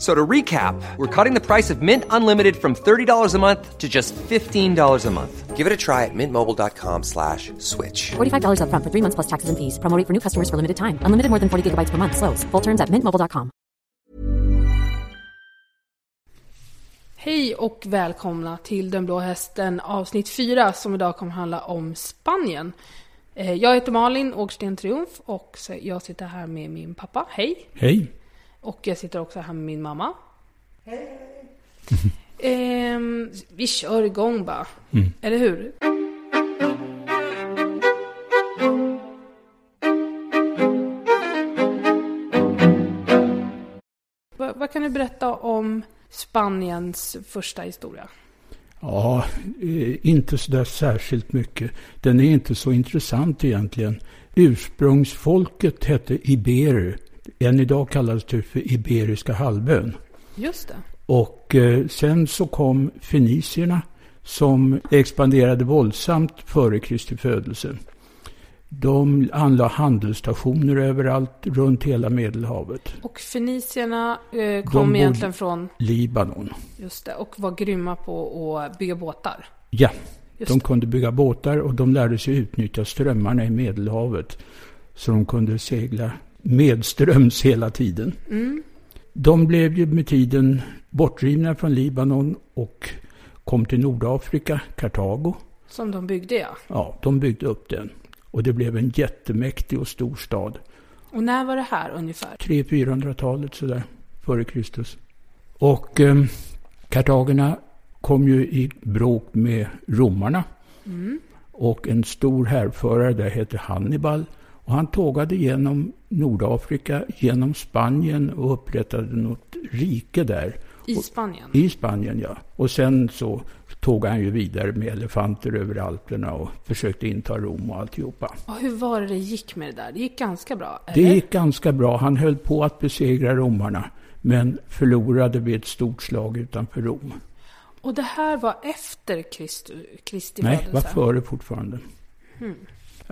So to recap, we're cutting the price of Mint Unlimited from $30 a month to just $15 a month. Give it a try at mintmobile.com slash switch. $45 upfront for three months plus taxes and fees. Promo rate for new customers for limited time. Unlimited more than 40 gigabytes per month. Slows. Full terms at mintmobile.com. Hej och välkomna till Den blå hästen avsnitt 4 som idag kommer handla om Spanien. Eh, Jag heter Malin Åkersten Triumf och jag sitter här med min pappa. Hej! Hej. Och jag sitter också här med min mamma. Hej! Ehm, vi kör igång bara. Eller hur? Va- vad kan du berätta om Spaniens första historia? Ja, eh, inte så där särskilt mycket. Den är inte så intressant egentligen. Ursprungsfolket hette iberer. Än idag kallas det för Iberiska halvön. Just det. Och eh, sen så kom fenicierna som expanderade våldsamt före Kristi födelse. De anlade handelsstationer överallt runt hela Medelhavet. Och fenicierna eh, kom egentligen från, Libanon. just det, och var grymma på att bygga båtar. Ja, Just de det. kunde bygga båtar och de lärde sig utnyttja strömmarna i Medelhavet. Så de kunde segla medströms hela tiden. Mm. De blev ju med tiden bortdrivna från Libanon och kom till Nordafrika, Kartago. Som de byggde ja. Ja, de byggde upp den. Och det blev en jättemäktig och stor stad. Och när var det här ungefär? 300-400-talet sådär, före Kristus. Och eh, kartagerna kom ju i bråk med romarna. Och en stor härförare där hette Hannibal. Och han tågade genom Nordafrika, genom Spanien och upprättade något rike där. I Spanien? I Spanien, ja. Och sen så tåg han ju vidare med elefanter över Alperna och försökte inta Rom och alltihopa. Och hur var det det gick med det där? Det gick ganska bra, Det eller? gick ganska bra. Han höll på att besegra romarna, men förlorade vid ett stort slag utanför Rom. Och det här var efter Kristi Nej, födelse? var före fortfarande.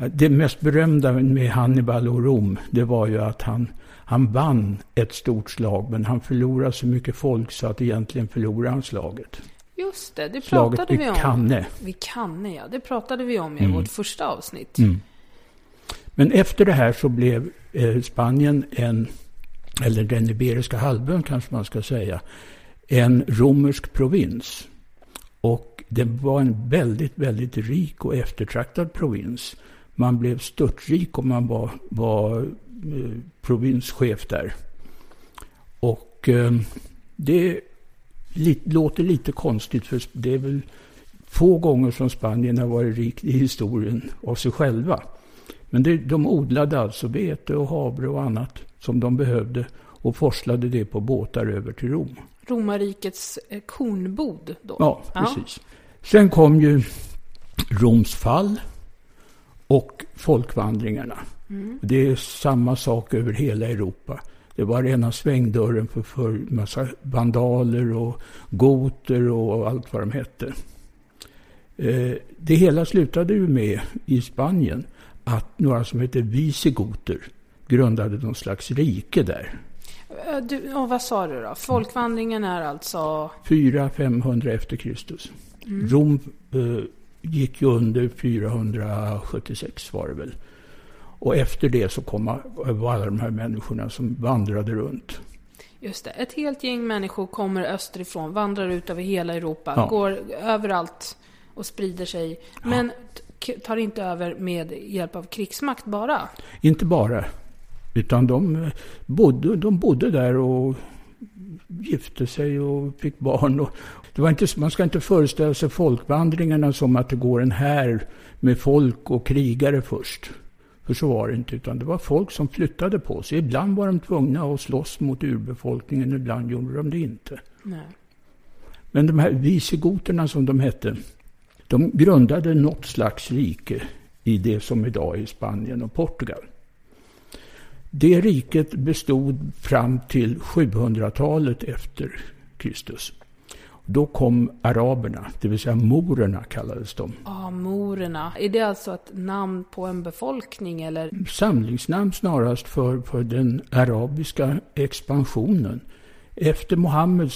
Det mest berömda med Hannibal och Rom, det var ju att han, han vann ett stort slag, men han förlorade så mycket folk så att egentligen förlorade han slaget. Just det, det Slaget pratade vi om. Cannes. Vid Cannes, ja. Det pratade vi om i Mm. vårt första avsnitt. Men efter det här så blev eh, Spanien en, eller den Iberiska halvön kanske man ska säga, en romersk provins. Och det var en väldigt, väldigt rik och eftertraktad provins. Man blev störtrik om man var, var eh, provinschef där. Och eh, det li, låter lite konstigt för det är väl få gånger som Spanien har varit rikt i historien av sig själva. Men det, de odlade alltså vete och havre och annat som de behövde och forslade det på båtar över till Rom. Romarrikets eh, kornbod då? Ja, precis. Sen kom ju Roms fall och folkvandringarna. Det är samma sak över hela Europa. Det var rena svängdörren för, för massa vandaler och goter och allt vad de hette. Eh, Det hela slutade ju med i Spanien att några som heter visigoter grundade någon slags rike där. Eh, Du, och vad sa du då? Folkvandringen är alltså... 400-500 efter Kristus. Rom eh, gick ju under 476 var det väl. Och efter det så kom alla de här människorna som vandrade runt. Just det, ett helt gäng människor kommer österifrån, vandrar ut över hela Europa, Ja. går överallt och sprider sig. Men t- tar inte över med hjälp av krigsmakt bara. Inte bara, utan de eh, bodde, de bodde där och gifte sig och fick barn. Och det var inte, man ska inte föreställa sig folkvandringarna som att det går en här med folk och krigare först. För så var det inte, utan det var folk som flyttade på sig. Ibland var de tvungna att slåss mot urbefolkningen, ibland gjorde de det inte. Nej. Men de här visigoterna som de hette, de grundade något slags rike i det som idag är Spanien och Portugal. Det riket bestod fram till 700-talet efter Kristus. Då kom araberna, det vill säga morerna kallades de. Ja, morerna. Är det alltså ett namn på en befolkning eller? Samlingsnamn snarast för, för den arabiska expansionen. Efter Muhammed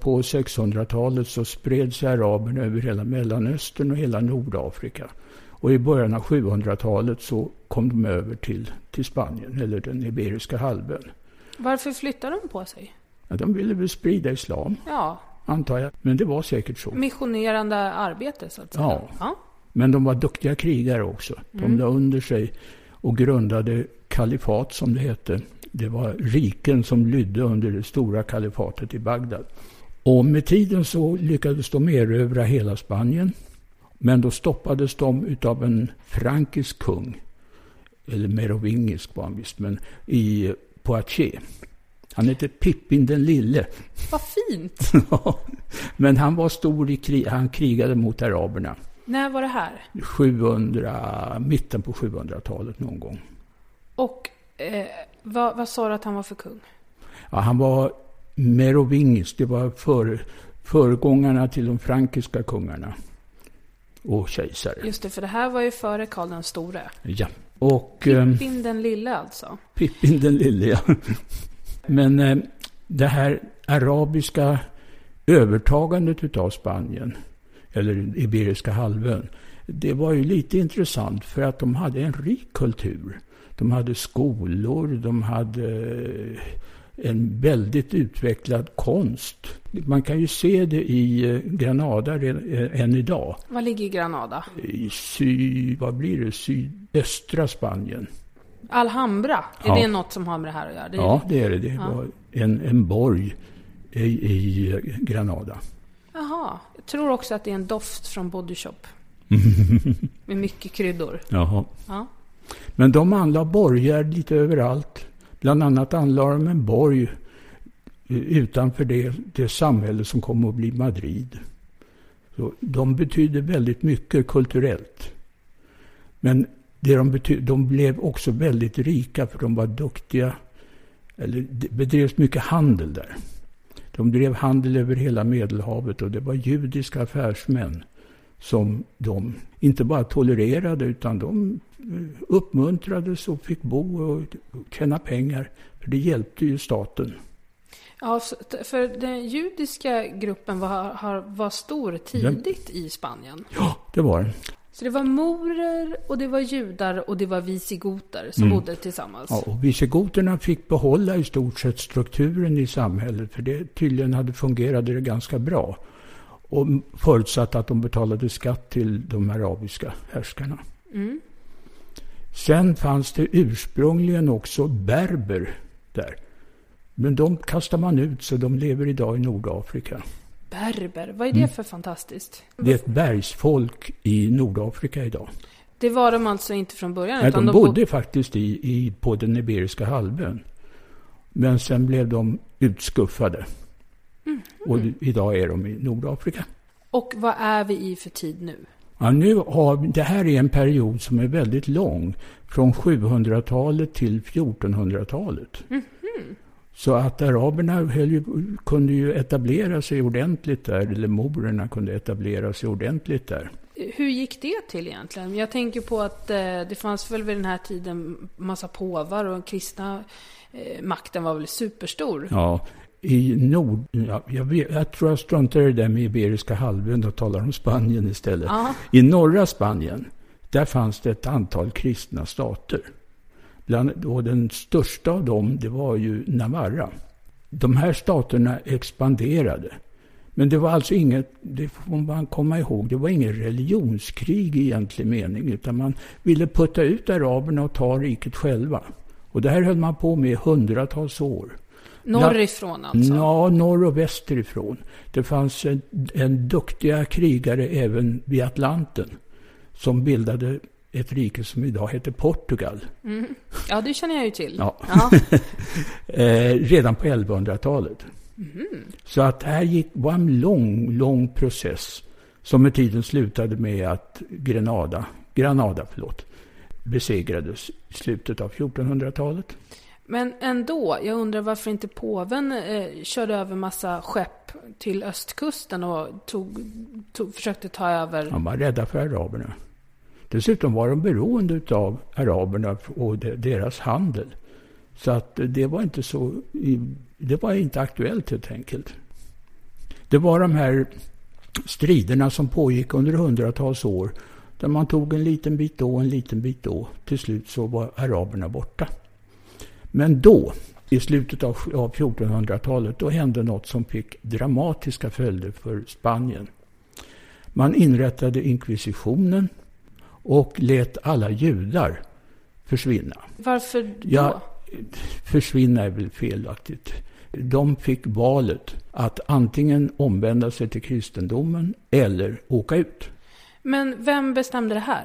på 600-talet så spred sig araberna över hela Mellanöstern och hela Nordafrika. Och i början av 700-talet så kom de över till, till Spanien, eller den Iberiska halvön. Varför flyttade de på sig? Ja, de ville väl sprida islam. Ja. Antar jag. Men det var säkert så. Missionerande arbete, så att säga. Ja. ja. Men de var duktiga krigare också. De mm. la under sig och grundade kalifat, som det hette. Det var riken som lydde under det stora kalifatet i Bagdad. Och med tiden så lyckades de erövra hela Spanien. Men då stoppades de av en frankisk kung, eller merovingisk var han visst, men i Poitiers. Han hette Pippin den lille. Vad fint! men han var stor i krig, han krigade mot araberna. När var det här? 700, mitten på 700-talet någon gång. Och eh, vad, vad sa du att han var för kung? Ja, han var merovingisk, det var för, föregångarna till de frankiska kungarna och kejsare. Just det, för det här var ju före Karl den store. Ja. Och, ehm, Pippin den lille alltså? Pippin den lille, ja. Men eh, det här arabiska övertagandet av Spanien, eller Iberiska halvön, det var ju lite intressant för att de hade en rik kultur. De hade skolor, de hade en väldigt utvecklad konst. Man kan ju se det i eh, Granada eh, än idag. Var ligger Granada? I sy, vad blir det, sydöstra Spanien. Alhambra, är ja. det något som har med det här att göra? Det ja, det är det. Det ja. var en, en borg i, i Granada. Jaha. Jag tror också att det är en doft från Body Shop. med mycket kryddor. Jaha. Ja. Men de anlade borgar lite överallt. Bland annat anlade de en borg eh, utanför det, det samhälle som kom att bli Madrid. Så de betydde väldigt mycket kulturellt. Men det de, de blev också väldigt rika för de var duktiga. Eller det bedrevs mycket handel där. De drev handel över hela Medelhavet och det var judiska affärsmän som de inte bara tolererade utan de eh, uppmuntrades och fick bo och tjäna pengar. För det hjälpte ju staten. Ja, för den judiska gruppen var, var stor tidigt ja. i Spanien. Ja, det var den. Så det var morer och det var judar och det var visigoter som mm. bodde tillsammans. Ja, och visigoterna fick behålla i stort sett strukturen i samhället. För det tydligen hade fungerade det ganska bra. Och förutsatt att de betalade skatt till de arabiska härskarna. Mm. Sen fanns det ursprungligen också berber där. Men de kastar man ut så de lever idag i Nordafrika. Berber, vad är det mm. för fantastiskt? Det är ett bergsfolk i Nordafrika idag. Det var de alltså inte från början? Nej, de, de bodde bod faktiskt i, i, på den Iberiska halvön. Men sen blev de utskuffade. Mm. Och idag är de i Nordafrika. Och vad är vi i för tid nu? Ja, nu har, det här är en period som är väldigt lång. Från 700-talet till 1400-talet. Mm -hmm. Så att araberna ju, kunde ju etablera sig ordentligt där, eller morerna kunde etablera sig ordentligt där. Hur gick det till egentligen? Jag tänker på att eh, det fanns väl vid den här tiden massa påvar och den kristna eh, makten var väl superstor. Ja, i nord... Ja, jag, vet, jag, tror jag struntar i det där med Iberiska halvön och talar om Spanien istället. Aha. I norra Spanien, där fanns det ett antal kristna stater. Bland, och den största av dem, det var ju Navarra. De här staterna expanderade. Men det var alltså inget, det får man komma ihåg, det var ingen religionskrig i egentlig mening. Utan man ville putta ut araberna och ta riket själva. Och det här höll man på med i hundratals år. Norrifrån alltså? Ja, norr och västerifrån. Det fanns en, en duktiga krigare även vid Atlanten som bildade ett rike som idag heter Portugal. Mm. Ja, det känner jag ju till. Ja. Eh, redan på 1100-talet. Mm. Så att här gick, var en lång, lång process som med tiden slutade med att Grenada, Granada förlåt, besegrades i slutet av 1400-talet. Men ändå, jag undrar varför inte påven eh, körde över massa skepp till östkusten och tog, tog, försökte ta över... De var rädda för araberna. Dessutom var de beroende av araberna och deras handel. Så att det var inte så, det var inte aktuellt helt enkelt. Det var de här striderna som pågick under hundratals år. Där man tog en liten bit då, en liten bit då. Till slut så var araberna borta. Men då, i slutet av 1400-talet, då hände något som fick dramatiska följder för Spanien. Man inrättade inkvisitionen och lät alla judar försvinna. Varför då? Ja, försvinna är väl felaktigt. De fick valet att antingen omvända sig till kristendomen eller åka ut. Men vem bestämde det här?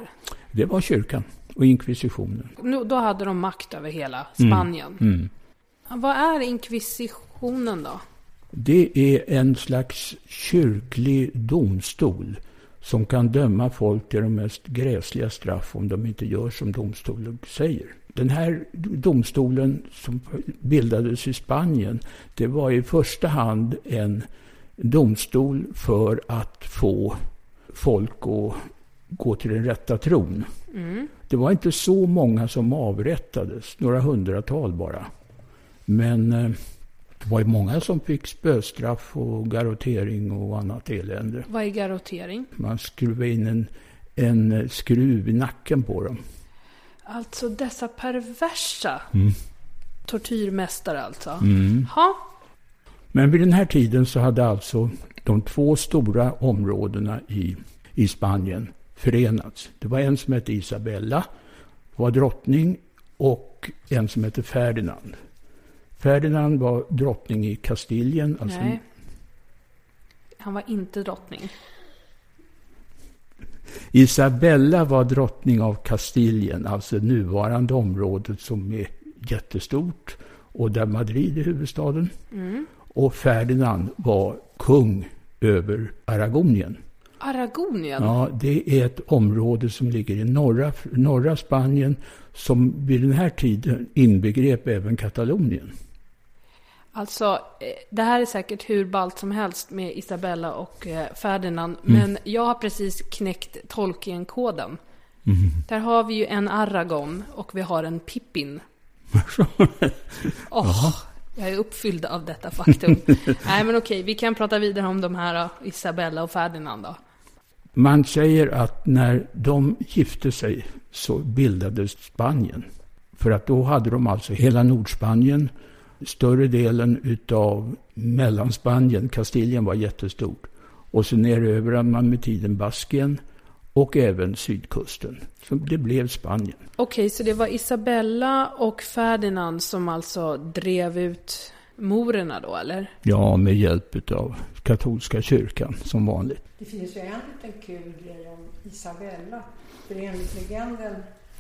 Det var kyrkan och inkvisitionen. Då hade de makt över hela Spanien. Mm. Mm. Vad är inkvisitionen då? Det är en slags kyrklig domstol som kan döma folk till de mest gräsliga straff om de inte gör som domstolen säger. Den här domstolen som bildades i Spanien, det var i första hand en domstol för att få folk att gå till den rätta tron. Mm. Det var inte så många som avrättades, några hundratal bara. Men eh, det var ju många som fick spöstraff och garrottering och annat elände. Vad är garrottering? Man skruvade in en, en skruv i nacken på dem. Alltså dessa perversa Mm. tortyrmästare alltså. Mm. Ha? Men vid den här tiden så hade alltså de två stora områdena i, i Spanien förenats. Det var en som hette Isabella, var drottning, och en som hette Ferdinand. Ferdinand var drottning i Kastilien. Alltså Nej. Han var inte drottning. Isabella var drottning av Kastilien, alltså nuvarande området som är jättestort och där Madrid är huvudstaden. Mm. Och Ferdinand var kung över Aragonien. Aragonien? Ja, det är ett område som ligger i norra, norra Spanien som vid den här tiden inbegrep även Katalonien. Alltså, eh, det här är säkert hur ballt som helst med Isabella och eh, Ferdinand. Mm. Men jag har precis knäckt Tolkien-koden. Mm. Där har vi ju en Aragon och vi har en Pippin. Åh, jag är uppfylld av detta faktum. Nej men okej, vi kan prata vidare om de här då, Isabella och Ferdinand då. Man säger att när de gifte sig så bildades Spanien. För att då hade de alltså hela Nordspanien, större delen utav Mellanspanien, Kastilien var jättestort. Och så nerövrade man med tiden Baskien och även sydkusten. Så det blev Spanien. Okej, så det var Isabella och Ferdinand som alltså drev ut morerna då, eller? Ja, med hjälp utav katolska kyrkan som vanligt. Det finns ju en liten kul grej om Isabella. För enligt legenden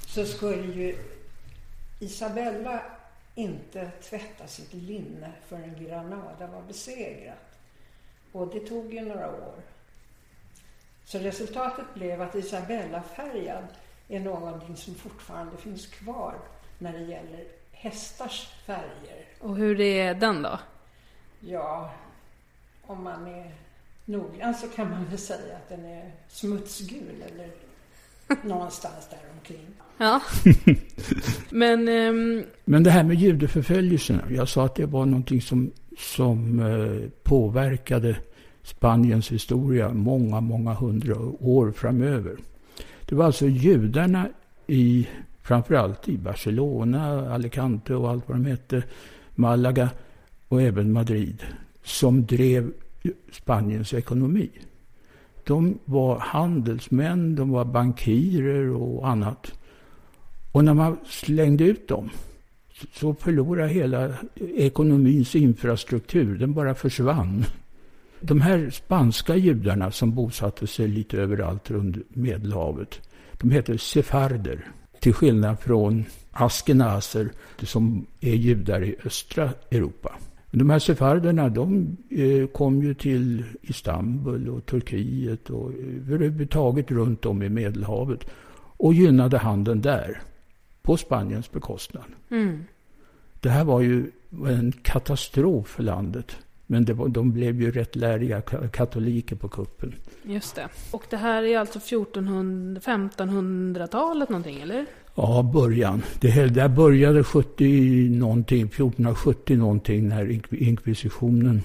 så skulle ju Isabella inte tvätta sitt linne förrän Granada var besegrat. Och det tog ju några år. Så resultatet blev att Isabella färgad är någonting som fortfarande finns kvar när det gäller hästars färger. Och hur är den då? Ja, om man är noggrann så kan man väl säga att den är smutsgul eller någonstans där omkring. Ja. Men... ehm, Men det här med judeförföljelserna. Jag sa att det var någonting som, som eh, påverkade Spaniens historia många, många hundra år framöver. Det var alltså judarna i, framförallt i Barcelona, Alicante och allt vad de hette, Malaga och även Madrid, som drev Spaniens ekonomi. De var handelsmän, de var bankirer och annat. Och när man slängde ut dem så förlorade hela ekonomins infrastruktur. Den bara försvann. De här spanska judarna som bosatte sig lite överallt runt Medelhavet, de heter sefarder. Till skillnad från askenaser som är judar i östra Europa. De här sefarderna de eh, kom ju till Istanbul och Turkiet och överhuvudtaget runt om i Medelhavet och gynnade handeln där på Spaniens bekostnad. Mm. Det här var ju en katastrof för landet. Men var, de blev ju rätt läriga katoliker på kuppen. Just det. Och det här är alltså 1400-1500-talet någonting, eller? Ja, början. Det där började 70 någonting, 1470 någonting när inkvisitionen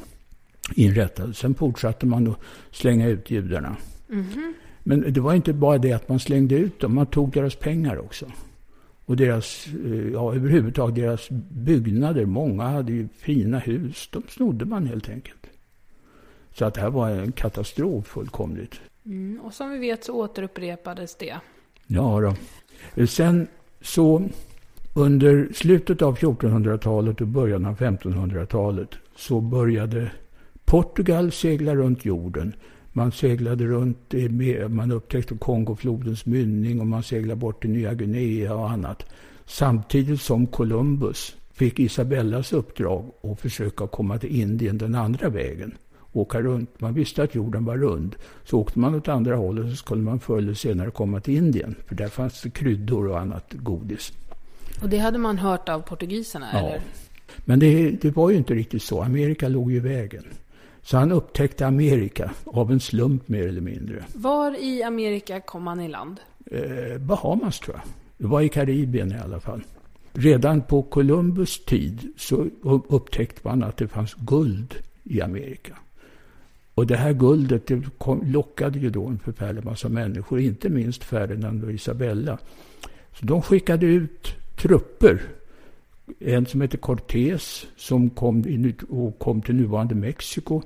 inrättades. Sen fortsatte man att slänga ut judarna. Mm -hmm. Men det var inte bara det att man slängde ut dem, man tog deras pengar också. Och deras, eh, ja överhuvudtaget deras byggnader. Många hade ju fina hus. De snodde man helt enkelt. Så att det här var en katastrof fullkomligt. Mm, och som vi vet så återupprepades det. Ja då. Sen så under slutet av 1400-talet och början av 1500-talet så började Portugal segla runt jorden. Man seglade runt, man upptäckte Kongoflodens mynning och man seglade bort till Nya Guinea och annat. Samtidigt som Columbus fick Isabellas uppdrag att försöka komma till Indien den andra vägen. Åka runt. Man visste att jorden var rund. Så åkte man åt andra hållet så skulle man förr eller senare komma till Indien. För där fanns det kryddor och annat godis. Och det hade man hört av portugiserna? Ja. Eller? Men det, det var ju inte riktigt så. Amerika låg i vägen. Så han upptäckte Amerika av en slump mer eller mindre. Var i Amerika kom han i land? Eh, Bahamas tror jag. Det var i Karibien i alla fall. Redan på Columbus tid så upptäckte man att det fanns guld i Amerika. Och det här guldet det kom, lockade ju då en förfärlig massa människor, inte minst Ferdinand och Isabella. Så de skickade ut trupper. En som heter Cortés som kom, in, och kom till nuvarande Mexiko.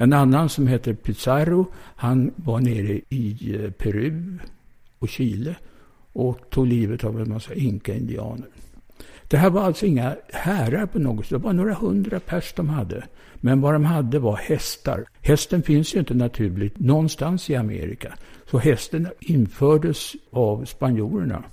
En annan som heter Pizarro, han var nere i eh, Peru och Chile och tog livet av en massa inka-indianer. Det här var alltså inga härar på något sätt, det var några hundra pers de hade. Men vad de hade var hästar. Hästen finns ju inte naturligt någonstans i Amerika. Så hästen infördes av spanjorerna.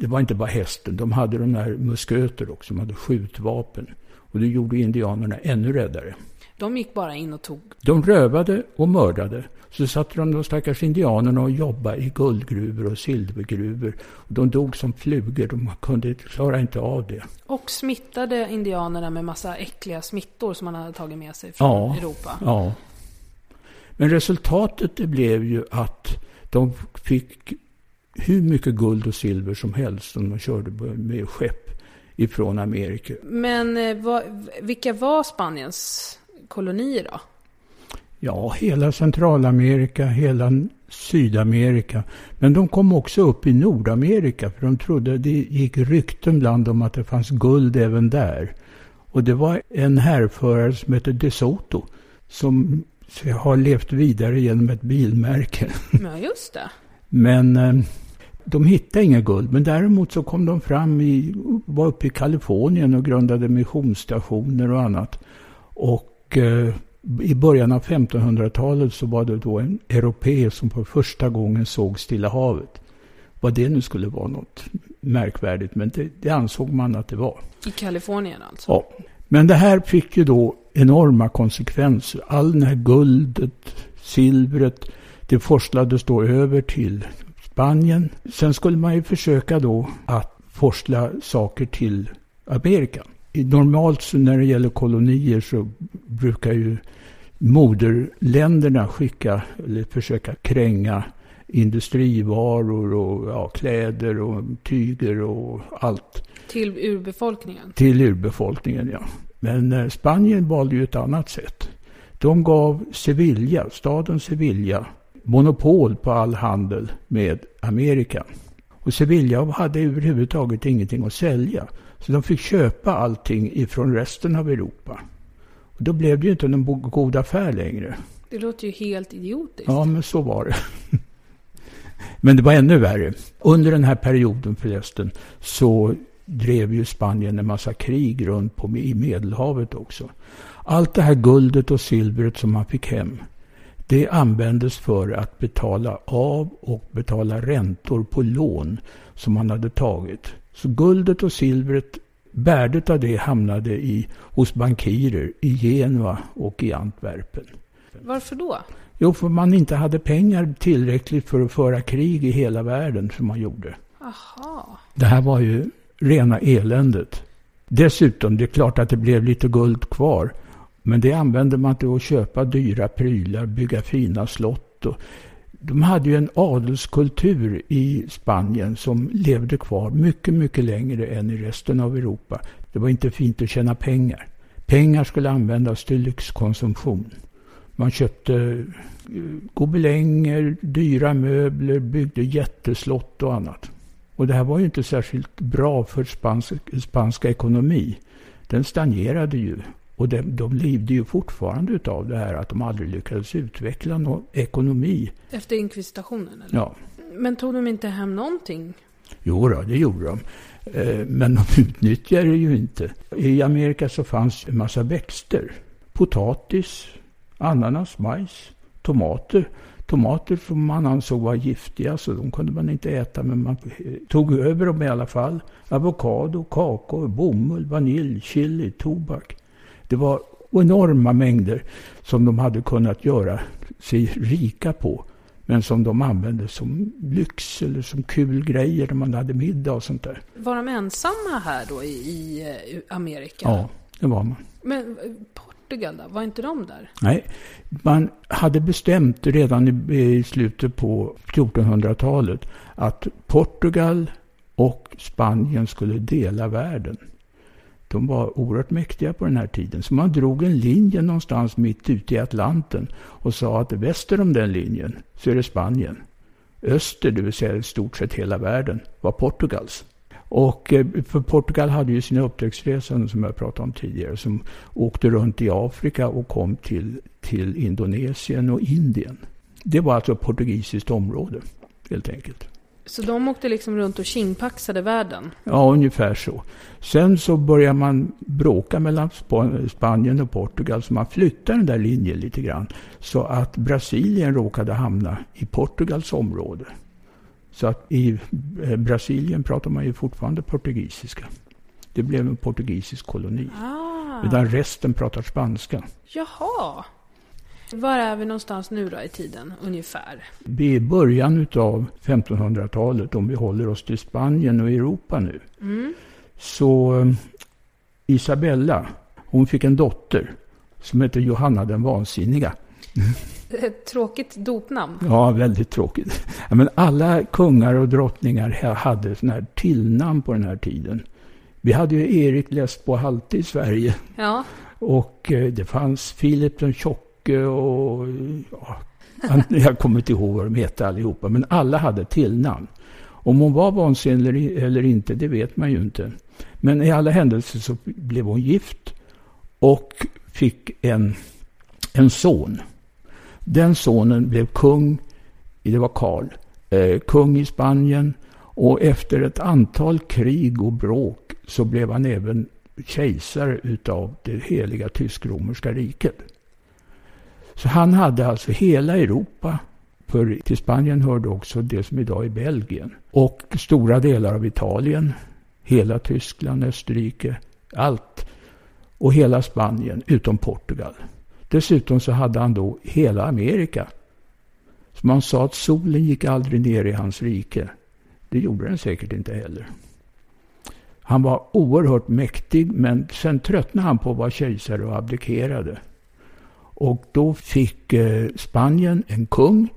Det var inte bara hästen, de hade de där musköter också, de hade skjutvapen. Och det gjorde indianerna ännu räddare. De gick bara in och tog? De rövade och mördade. Så satte de de stackars indianerna och jobbade i guldgruvor och silvergruvor. De dog som flugor, de kunde, klara inte av det. Och smittade indianerna med massa äckliga smittor som man hade tagit med sig från ja, Europa? Ja. Men resultatet blev ju att de fick hur mycket guld och silver som helst som de körde med skepp ifrån Amerika. Men eh, vad, vilka var Spaniens kolonier då? Ja, hela Centralamerika, hela Sydamerika. Men de kom också upp i Nordamerika för de trodde det gick rykten bland dem att det fanns guld även där. Och det var en härförare som hette De Soto som har levt vidare genom ett bilmärke. Ja, just det. Men eh, de hittade inga guld, men däremot så kom de fram i, var uppe i Kalifornien och grundade missionsstationer och annat. Och eh, i början av 1500-talet så var det då en europé som för första gången såg Stilla havet. Vad det nu skulle vara något märkvärdigt, men det, det ansåg man att det var. I Kalifornien alltså? Ja. Men det här fick ju då enorma konsekvenser. All den här guldet, silvret, det forslades då över till Spanien. Sen skulle man ju försöka då att forsla saker till Amerika. Normalt så när det gäller kolonier så brukar ju moderländerna skicka eller försöka kränga industrivaror och ja, kläder och tyger och allt. Till urbefolkningen? Till urbefolkningen, ja. Men eh, Spanien valde ju ett annat sätt. De gav Sevilla, staden Sevilla, monopol på all handel med Amerika. Och Sevilla hade överhuvudtaget ingenting att sälja. Så de fick köpa allting ifrån resten av Europa. Och då blev det ju inte någon god affär längre. Det låter ju helt idiotiskt. Ja, men så var det. Men det var ännu värre. Under den här perioden förresten så drev ju Spanien en massa krig runt på, i Medelhavet också. Allt det här guldet och silvret som man fick hem, det användes för att betala av och betala räntor på lån som man hade tagit. Så guldet och silvret, värdet av det hamnade i, hos bankirer i Genua och i Antwerpen. Varför då? Jo, för man inte hade pengar tillräckligt för att föra krig i hela världen som man gjorde. Aha. Det här var ju rena eländet. Dessutom, det är klart att det blev lite guld kvar. Men det använde man till att köpa dyra prylar, bygga fina slott. Och de hade ju en adelskultur i Spanien som levde kvar mycket, mycket längre än i resten av Europa. Det var inte fint att tjäna pengar. Pengar skulle användas till lyxkonsumtion. Man köpte eh, gobelänger, dyra möbler, byggde jätteslott och annat. Och det här var ju inte särskilt bra för spansk, spanska ekonomi. Den stagnerade ju. Och de, de levde ju fortfarande utav det här att de aldrig lyckades utveckla någon ekonomi. Efter inkvisitionen? Eller? Ja. Men tog de inte hem någonting? Jo då, det gjorde de. Eh, men de utnyttjade det ju inte. I Amerika så fanns en massa växter. Potatis, ananas, majs, tomater. Tomater som man ansåg var giftiga, så de kunde man inte äta, men man tog över dem i alla fall. Avokado, kakao, bomull, vanilj, chili, tobak. Det var enorma mängder som de hade kunnat göra sig rika på. Men som de använde som lyx eller som kul grejer när man hade middag och sånt där. Var de ensamma här då i, eh, Amerika? Ja, det var man. Men eh, Portugal då? Var inte de där? Nej, man hade bestämt redan i, i slutet på 1400-talet att Portugal och Spanien skulle dela världen. De var oerhört mäktiga på den här tiden. Så man drog en linje någonstans mitt ute i Atlanten och sa att väster om den linjen så är det Spanien. Öster, det vill säga i stort sett hela världen, var Portugals. Och eh, för Portugal hade ju sina upptäcktsresande som jag pratade om tidigare som åkte runt i Afrika och kom till, till Indonesien och Indien. Det var alltså portugisiskt område helt enkelt. Så de åkte liksom runt och kingpaxade världen? Ja, ungefär så. Sen så börjar man bråka mellan Spanien och Portugal, så man flyttar den där linjen lite grann. Så att Brasilien råkade hamna i Portugals område. Så att i eh, Brasilien pratar man ju fortfarande portugisiska. Det blev en portugisisk koloni. Ah. Medan resten pratar spanska. Jaha. Var är vi någonstans nu då i tiden, ungefär? Vi är i början av 1500-talet, om vi håller oss till Spanien och Europa nu. Mm. Så eh, Isabella, hon fick en dotter som heter Johanna den vansinniga. Ett tråkigt dopnamn. Ja, väldigt tråkigt. Men alla kungar och drottningar hade sådana här tillnamn på den här tiden. Vi hade ju Erik Lesbo Halte i Sverige. Ja. Och eh, det fanns Filip den tjocke och... Ja, jag kommer inte ihåg vad de hette allihopa, men alla hade tillnamn. Om hon var vansinnig eller inte, det vet man ju inte. Men i alla händelser så blev hon gift och fick en, en son. Den sonen blev kung, det var Karl, eh, kung i Spanien. Och efter ett antal krig och bråk så blev han även kejsare utav det heliga tysk-romerska riket. Så han hade alltså hela Europa, för till Spanien hörde också det som idag är Belgien. Och stora delar av Italien, hela Tyskland, Österrike, allt. Och hela Spanien, utom Portugal. Dessutom så hade han då hela Amerika. Så man sa att solen gick aldrig ner i hans rike. Det gjorde den säkert inte heller. Han var oerhört mäktig, men sen tröttnade han på att vara kejsare och abdikerade. Och då fick eh, Spanien en kung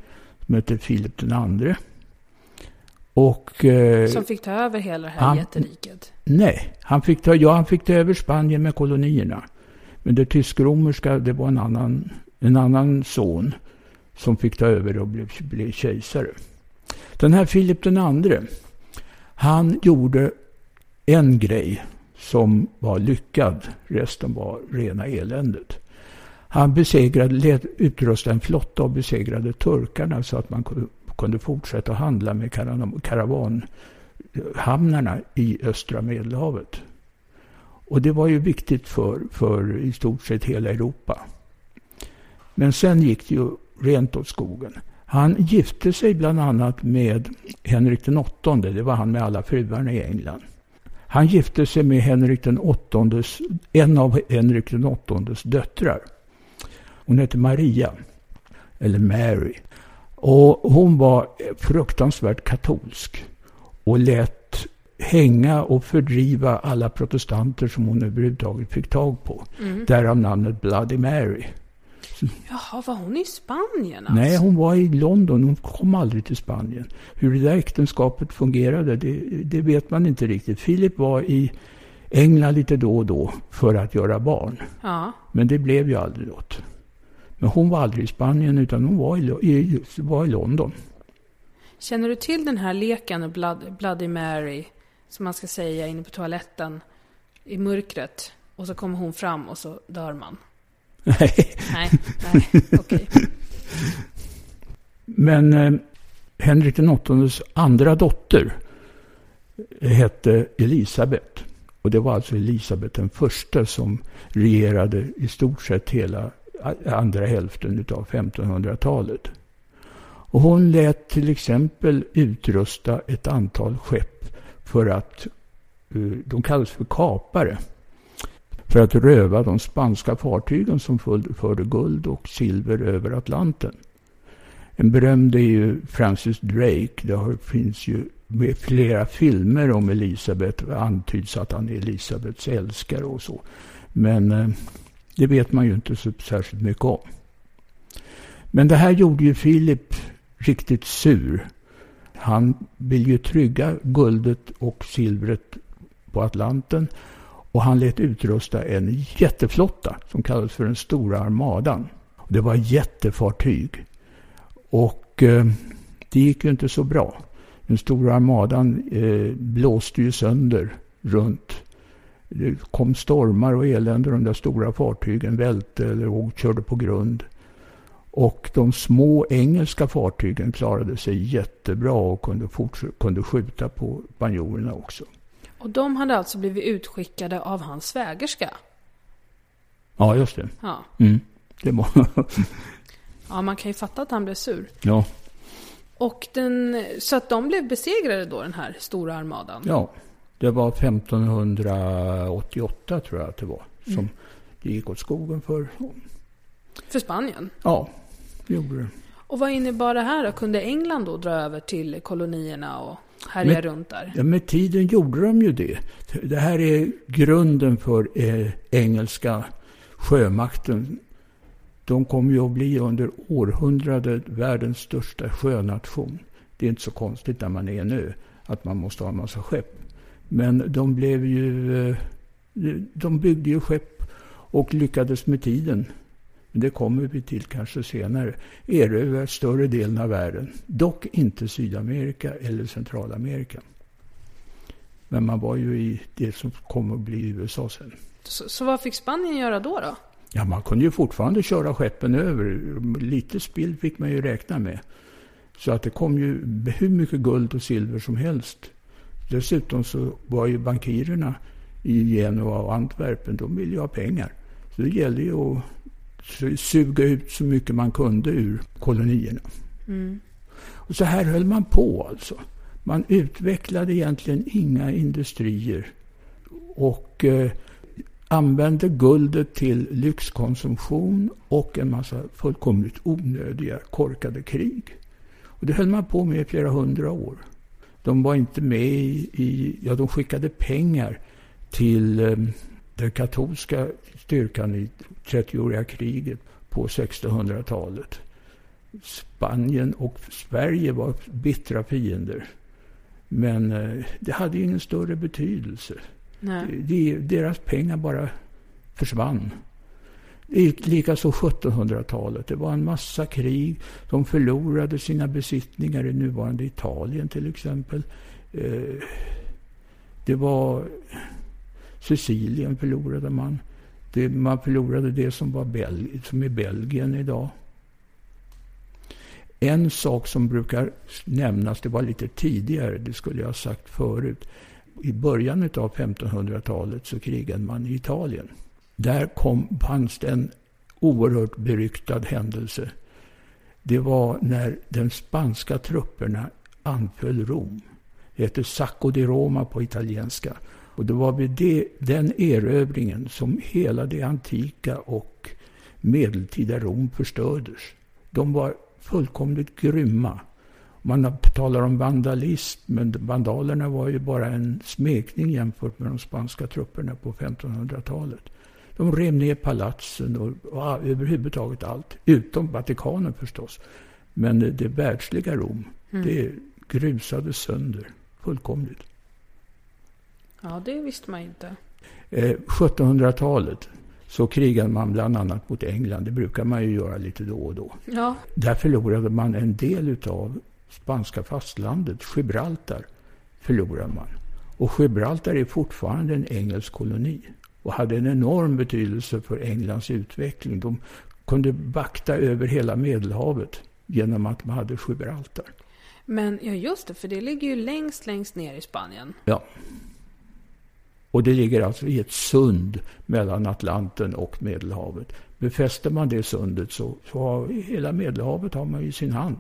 som hette Filip den andre. Och, eh, Som fick ta över hela det här han, jätteriket? Nej, han fick, ta, ja, han fick ta över Spanien med kolonierna. Men det tysk-romerska, det var en annan, en annan son som fick ta över och blev, blev kejsare. Den här Filip den andre, han gjorde en grej som var lyckad. Resten var rena eländet. Han besegrade, lät utrusta en flotta och besegrade turkarna så att man kunde fortsätta handla med karavanhamnarna i östra Medelhavet. Och det var ju viktigt för, för i stort sett hela Europa. Men sen gick det ju rent åt skogen. Han gifte sig bland annat med Henrik den åttonde. Det var han med alla fruarna i England. Han gifte sig med Henrik den åttondes, en av Henrik den åttondes döttrar. Hon hette Maria, eller Mary. Och hon var fruktansvärt katolsk och lät hänga och fördriva alla protestanter som hon överhuvudtaget fick tag på. Mm. Därav namnet Bloody Mary. Jaha, var hon i Spanien alltså? Nej, hon var i London. Hon kom aldrig till Spanien. Hur det där äktenskapet fungerade, det, det vet man inte riktigt. Philip var i England lite då och då för att göra barn. Ja. Men det blev ju aldrig något. Men hon var aldrig i Spanien utan hon var i, i, var i London. Känner du till den här leken Blood, Bloody Mary? Som man ska säga inne på toaletten i mörkret. Och så kommer hon fram och så dör man. Nej. Nej, nej, okej. Okay. Men eh, Henrik åttondes andra dotter hette Elisabet. Och det var alltså Elisabet den första som regerade i stort sett hela andra hälften av 1500-talet. Och hon lät till exempel utrusta ett antal skepp för att, eh, de kallades för kapare, för att röva de spanska fartygen som förde guld och silver över Atlanten. En berömd är ju Francis Drake. Det finns ju flera filmer om Elisabeth. Det antyds att han är Elisabeths älskare och så. Men eh, det vet man ju inte så särskilt mycket om. Men det här gjorde ju Filip riktigt sur. Han vill ju trygga guldet och silvret på Atlanten. Och han lät utrusta en jätteflotta som kallades för den stora armadan. Det var jättefartyg. Och eh, det gick ju inte så bra. Den stora armadan eh, blåste ju sönder runt. Det kom stormar och elände. De där stora fartygen välte eller körde på grund. Och de små engelska fartygen klarade sig jättebra och kunde, kunde skjuta på banjorerna också. Och de hade alltså blivit utskickade av hans svägerska? Ja, just det. Ja. Mm, det var... ja, man kan ju fatta att han blev sur. Ja. Och den, så att de blev besegrade då, den här stora armadan? Ja, det var 1588 tror jag att det var. Som mm. det gick åt skogen för. För Spanien? Ja, det gjorde det. Och vad innebar det här då? Kunde England då dra över till kolonierna och härja med, runt där? Ja, med tiden gjorde de ju det. Det här är grunden för eh, engelska sjömakten. De kommer ju att bli under århundradet världens största sjönation. Det är inte så konstigt när man är nu att man måste ha en massa skepp. Men de blev ju... Eh, de byggde ju skepp och lyckades med tiden det kommer vi till kanske senare, erövrar större delen av världen. Dock inte Sydamerika eller Centralamerika. Men man var ju i det som kommer att bli USA sen. Så, så vad fick Spanien göra då, då? Ja, man kunde ju fortfarande köra skeppen över. Lite spill fick man ju räkna med. Så att det kom ju hur mycket guld och silver som helst. Dessutom så var ju bankirerna i Genua och Antwerpen, de ville ju ha pengar. Så det gällde ju att suga ut så mycket man kunde ur kolonierna. Mm. Och så här höll man på alltså. Man utvecklade egentligen inga industrier och eh, använde guldet till lyxkonsumtion och en massa fullkomligt onödiga korkade krig. Och det höll man på med i flera hundra år. De var inte med i, i ja de skickade pengar till eh, den katolska styrkan i 30-åriga kriget på 1600-talet. Spanien och Sverige var bittra fiender. Men eh, det hade ingen större betydelse. Nej. deras pengar bara försvann. Likaså 1700-talet. Det var en massa krig. De förlorade sina besittningar i nuvarande Italien till exempel. Eh, det var Sicilien förlorade man. Det, man förlorade det som, var Bel som är Belgien idag. En sak som brukar nämnas, det var lite tidigare, det skulle jag ha sagt förut. I början av 1500-talet så krigade man i Italien. Där kom, fanns det en oerhört beryktad händelse. Det var när de spanska trupperna anföll Rom. Det heter Sacco di Roma på italienska. Och det var vid det, den erövringen som hela det antika och medeltida Rom förstördes. De var fullkomligt grymma. Man talar om vandalism, men vandalerna var ju bara en smekning jämfört med de spanska trupperna på 1500-talet. De rev ner palatsen och, och överhuvudtaget allt. Utom Vatikanen förstås. Men det världsliga Rom, mm. det grusades sönder fullkomligt. Ja, det visste man inte. Eh, 1700-talet så krigade man bland annat mot England. Det brukar man ju göra lite då och då. Ja. Där förlorade man en del av spanska fastlandet. Gibraltar förlorade man. Och Gibraltar är fortfarande en engelsk koloni och hade en enorm betydelse för Englands utveckling. De kunde vakta över hela Medelhavet genom att man hade Gibraltar. Men ja, just det, för det ligger ju längst, längst ner i Spanien. Ja. Och det ligger alltså i ett sund mellan Atlanten och Medelhavet. Befäster man det sundet så, så har hela Medelhavet har man i sin hand.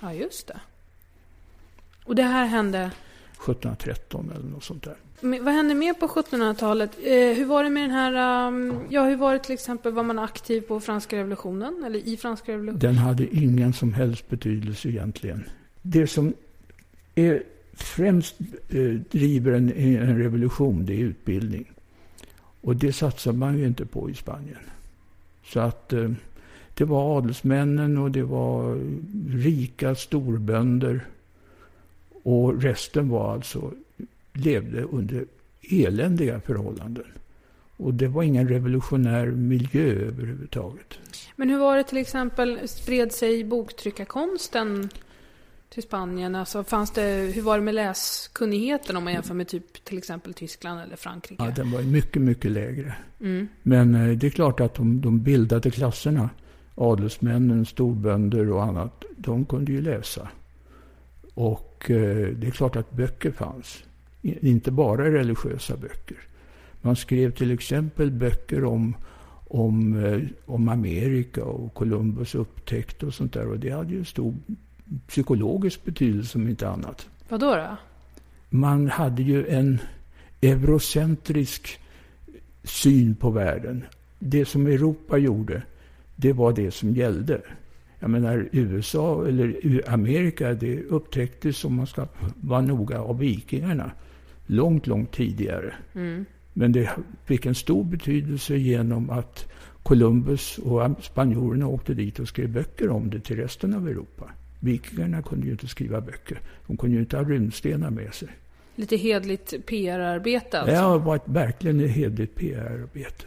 Ja, just det. Och det här hände? 1713 eller något sånt där. Men vad hände mer på 1700-talet? Eh, hur var det med den här, um, ja hur var det till exempel, var man aktiv på franska revolutionen? Eller i franska revolutionen? Den hade ingen som helst betydelse egentligen. Det som är främst eh, driver en, en revolution, det är utbildning. Och det satsar man ju inte på i Spanien. Så att eh, det var adelsmännen och det var rika storbönder. Och resten var alltså, levde under eländiga förhållanden. Och det var ingen revolutionär miljö överhuvudtaget. Men hur var det till exempel, spred sig boktryckarkonsten till Spanien? Alltså fanns det, hur var det med läskunnigheten om man jämför med typ till exempel Tyskland eller Frankrike? Ja, den var mycket, mycket lägre. Mm. Men eh, det är klart att de, de bildade klasserna, adelsmännen, storbönder och annat, de kunde ju läsa. Och eh, det är klart att böcker fanns. Inte bara religiösa böcker. Man skrev till exempel böcker om, om, eh, om Amerika och Columbus upptäckt och sånt där. Och det hade ju stor psykologisk betydelse om inte annat. Vad då, då? Man hade ju en eurocentrisk syn på världen. Det som Europa gjorde, det var det som gällde. Jag menar USA eller Amerika, det upptäcktes, om man ska vara noga, av vikingarna. Långt, långt tidigare. Mm. Men det fick en stor betydelse genom att Columbus och spanjorerna åkte dit och skrev böcker om det till resten av Europa. Vikingarna kunde ju inte skriva böcker. De kunde ju inte ha rymdstenar med sig. Lite hedligt PR-arbete alltså? Ja, det var ett, verkligen ett hedligt PR-arbete.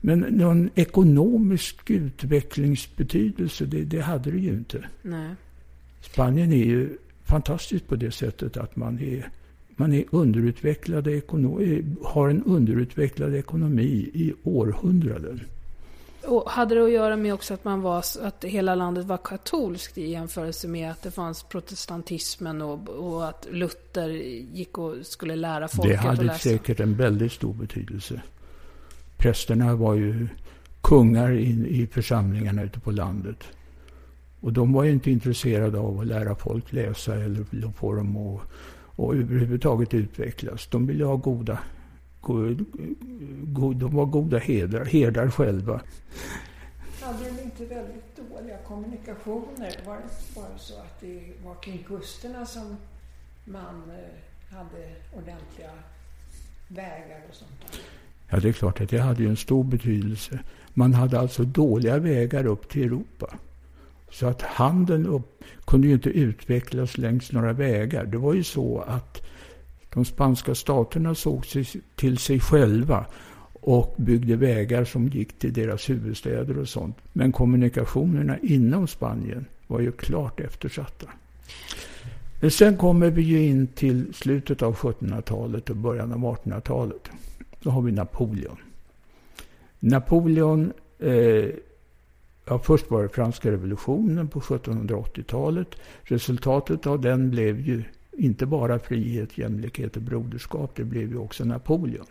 Men någon ekonomisk utvecklingsbetydelse, det, det hade det ju inte. Nej. Spanien är ju fantastiskt på det sättet att man är, man är underutvecklade har en underutvecklad ekonomi i århundraden. Och hade det att göra med också att man var, att hela landet var katolskt i jämförelse med att det fanns protestantismen och, och att Luther gick och skulle lära folket Det hade säkert en väldigt stor betydelse. Prästerna var ju kungar i, i församlingarna ute på landet. Och de var ju inte intresserade av att lära folk läsa eller få dem att och överhuvudtaget utvecklas. De ville ha goda de var goda herdar, herdar själva. Hade de inte väldigt dåliga kommunikationer? Var det bara så att det var kring kusterna som man eh, hade ordentliga vägar och sånt? Ja, det är klart att det hade en stor betydelse. Man hade alltså dåliga vägar upp till Europa. Så att handeln upp, kunde ju inte utvecklas längs några vägar. Det var ju så att de spanska staterna såg sig till sig själva och byggde vägar som gick till deras huvudstäder och sånt. Men kommunikationerna inom Spanien var ju klart eftersatta. Men sen kommer vi ju in till slutet av 1700-talet och början av 1800-talet. Då har vi Napoleon. Napoleon eh, Ja, först var det franska revolutionen på 1780-talet. Resultatet av den blev ju inte bara frihet, jämlikhet och broderskap. Det blev ju också Napoleon.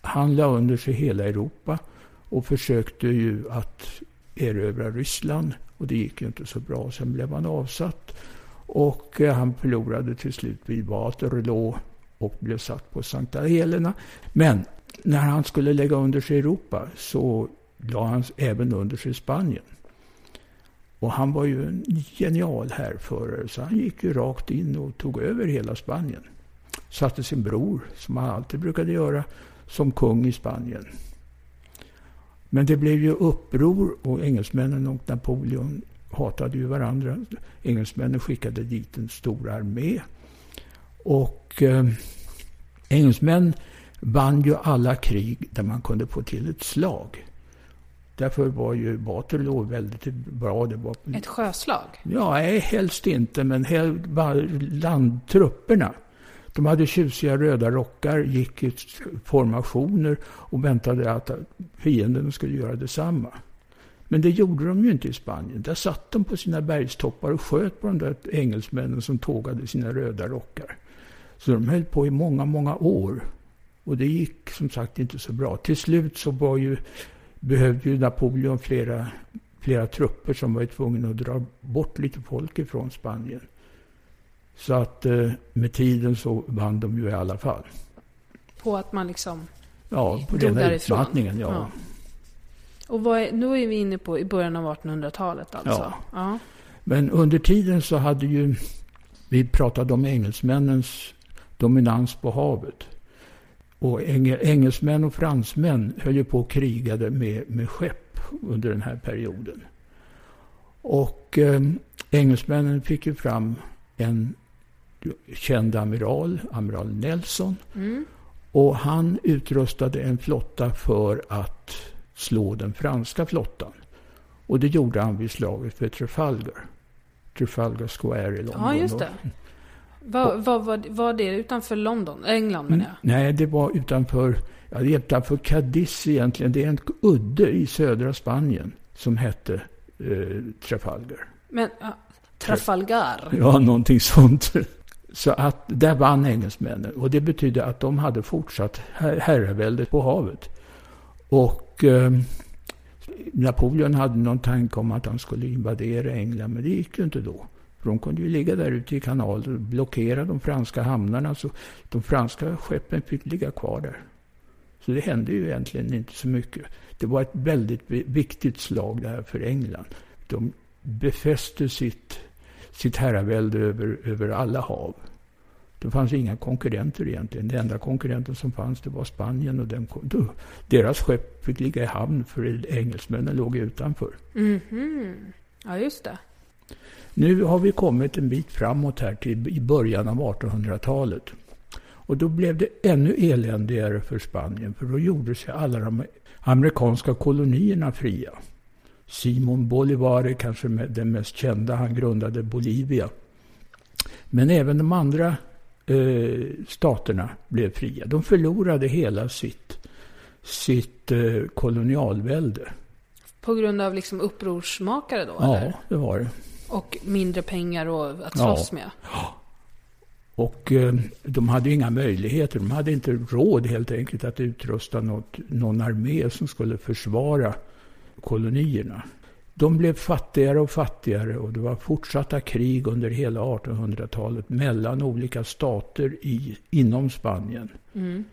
Han la under sig hela Europa och försökte ju att erövra Ryssland. Och det gick ju inte så bra. Sen blev han avsatt. Och eh, han förlorade till slut vid Waterloo och blev satt på Sankta Helena. Men när han skulle lägga under sig Europa så la han även under sig Spanien. Och han var ju en genial härförare så han gick ju rakt in och tog över hela Spanien. Satte sin bror, som han alltid brukade göra, som kung i Spanien. Men det blev ju uppror och engelsmännen och Napoleon hatade ju varandra. Engelsmännen skickade dit en stor armé. Och eh, engelsmän vann ju alla krig där man kunde få till ett slag. Därför var ju Waterloo väldigt bra. Det var, Ett sjöslag? Ja, nej, helst inte, men hel, landtrupperna. De hade tjusiga röda rockar, gick i formationer och väntade att fienden skulle göra detsamma. Men det gjorde de ju inte i Spanien. Där satt de på sina bergstoppar och sköt på de där engelsmännen som tågade sina röda rockar. Så de höll på i många, många år. Och det gick som sagt inte så bra. Till slut så var ju, behövde ju Napoleon flera, flera trupper som var tvungna att dra bort lite folk ifrån Spanien. Så att eh, med tiden så vann de ju i alla fall. På att man liksom Ja, på den därifrån? utmattningen, ja. Ja. Och vad är, nu är vi inne på i början av 1800-talet alltså? Ja. ja. Men under tiden så hade ju, vi pratade om engelsmännens dominans på havet. Och engel, engelsmän och fransmän höll ju på och krigade med, med skepp under den här perioden. Och eh, engelsmännen fick ju fram en känd amiral, amiral Nelson. Mm. Och han utrustade en flotta för att slå den franska flottan. Och det gjorde han vid slaget för Trafalgar. Trafalgar Square i London. Ja, just det. Var, var, var, var det utanför London? England menar jag. Nej, det var utanför, ja, det är utanför Cadiz egentligen. Det är en udde i södra Spanien som hette eh, Trafalgar. Men, ja, Trafalgar. Ja, någonting sånt. Så att där vann engelsmännen. Och det betydde att de hade fortsatt her- herraväldet på havet. Och eh, Napoleon hade någon tanke om att han skulle invadera England, men det gick ju inte då. För de kunde ju ligga där ute i kanalen och blockera de franska hamnarna, så de franska skeppen fick ligga kvar där. Så det hände ju egentligen inte så mycket. Det var ett väldigt viktigt slag det här för England. De befäste sitt, sitt herravälde över, över alla hav. Det fanns inga konkurrenter egentligen. Den enda konkurrenten som fanns det var Spanien och den, då, deras skepp fick ligga i hamn för engelsmännen låg utanför. Mhm. Ja, just det. Nu har vi kommit en bit framåt här till i början av 1800-talet. Och då blev det ännu eländigare för Spanien, för då gjorde sig alla de amerikanska kolonierna fria. Simon Bolivar är kanske den mest kända, han grundade Bolivia. Men även de andra eh, staterna blev fria. De förlorade hela sitt, sitt eh, kolonialvälde. På grund av liksom upprorsmakare då? Ja, Eller? det var det. Och mindre pengar och att Ja. slåss med? Och eh, de hade inga möjligheter. De hade inte råd helt enkelt att utrusta något, någon armé som skulle försvara kolonierna. De blev fattigare och fattigare och det var fortsatta krig under hela 1800-talet mellan olika stater i, inom Spanien. Mm.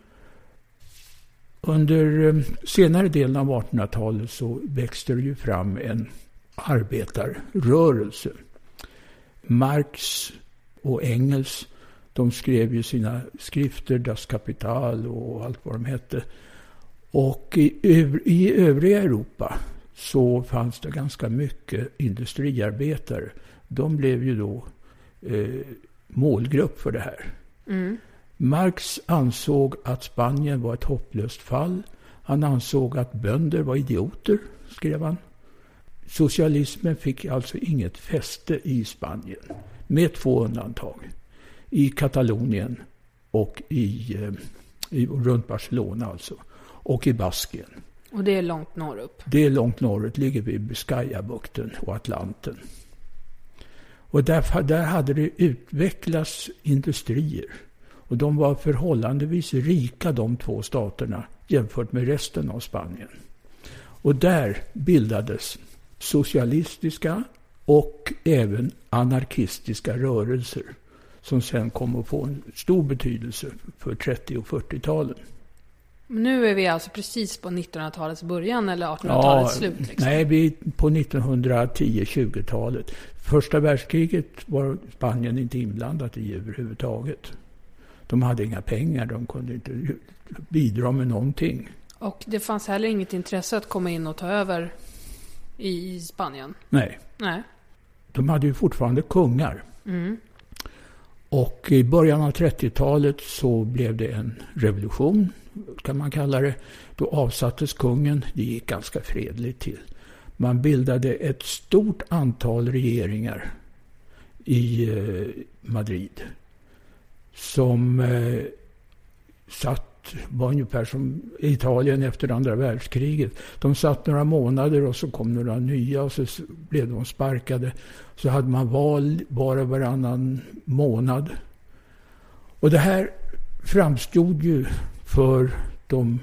Under eh, senare delen av 1800-talet så växte det ju fram en arbetarrörelse. Marx och Engels, de skrev ju sina skrifter, Das Kapital och allt vad de hette. Och i, i övriga Europa så fanns det ganska mycket industriarbetare. De blev ju då eh, målgrupp för det här. Mm. Marx ansåg att Spanien var ett hopplöst fall. Han ansåg att bönder var idioter, skrev han. Socialismen fick alltså inget fäste i Spanien, med två undantag. I Katalonien och i, eh, i runt Barcelona alltså. Och i Baskien. Och det är långt norrut? Det är långt norrut, ligger vid Biscayabukten och Atlanten. Och där, där hade det utvecklats industrier. Och de var förhållandevis rika de två staterna jämfört med resten av Spanien. Och där bildades socialistiska och även anarkistiska rörelser som sen kom att få en stor betydelse för 30 och 40-talen. Nu är vi alltså precis på 1900-talets början eller 1800-talets ja, slut? Liksom. Nej, vi är på 1910-20-talet. Första världskriget var Spanien inte inblandat i överhuvudtaget. De hade inga pengar, de kunde inte bidra med någonting. Och det fanns heller inget intresse att komma in och ta över i Spanien? Nej. Nej. De hade ju fortfarande kungar. Mm. Och i början av 30-talet så blev det en revolution, kan man kalla det. Då avsattes kungen. Det gick ganska fredligt till. Man bildade ett stort antal regeringar i eh, Madrid. Som eh, satt var ungefär som Italien efter andra världskriget. De satt några månader och så kom några nya och så blev de sparkade. Så hade man val bara varannan månad. Och det här framstod ju för de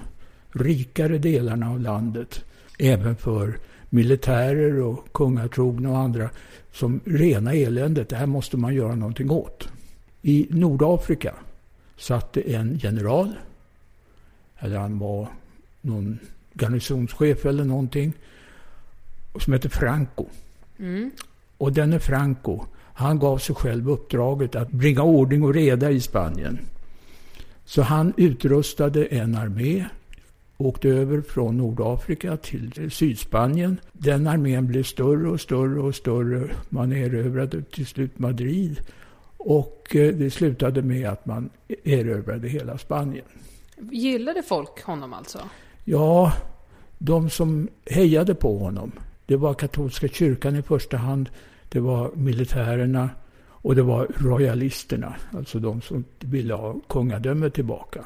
rikare delarna av landet, även för militärer och kungatrogna och andra, som rena eländet. Det här måste man göra någonting åt. I Nordafrika satt det en general eller han var någon garnisonschef eller någonting. Som hette Franco. Mm. Och denne Franco, han gav sig själv uppdraget att bringa ordning och reda i Spanien. Så han utrustade en armé, åkte över från Nordafrika till Sydspanien. Den armén blev större och större och större. Man erövrade till slut Madrid. Och eh, det slutade med att man erövrade hela Spanien. Gillade folk honom alltså? Ja, de som hejade på honom. Det var katolska kyrkan i första hand. Det var militärerna och det var royalisterna. Alltså de som ville ha kungadömet tillbaka.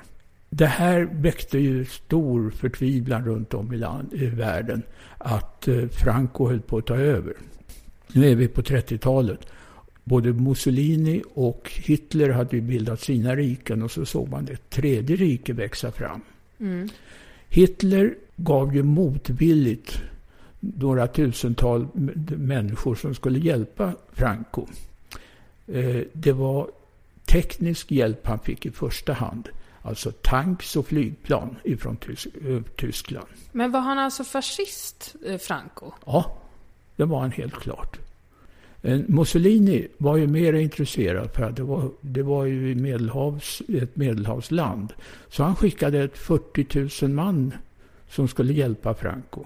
Det här väckte ju stor förtvivlan runt om i, land, i världen. Att eh, Franco höll på att ta över. Nu är vi på 30-talet både Mussolini och Hitler hade ju bildat sina riken och så såg man ett tredje rike växa fram. Mm. Hitler gav ju motvilligt några tusental människor som skulle hjälpa Franco. Eh, det var teknisk hjälp han fick i första hand. Alltså tanks och flygplan ifrån eh, Tyskland. Men var han alltså fascist, eh, Franco? Ja, det var han helt klart. Mussolini var ju mer intresserad för att det var, det var ju medelhavs, ett medelhavsland. Så han skickade ett 40 000 man som skulle hjälpa Franco.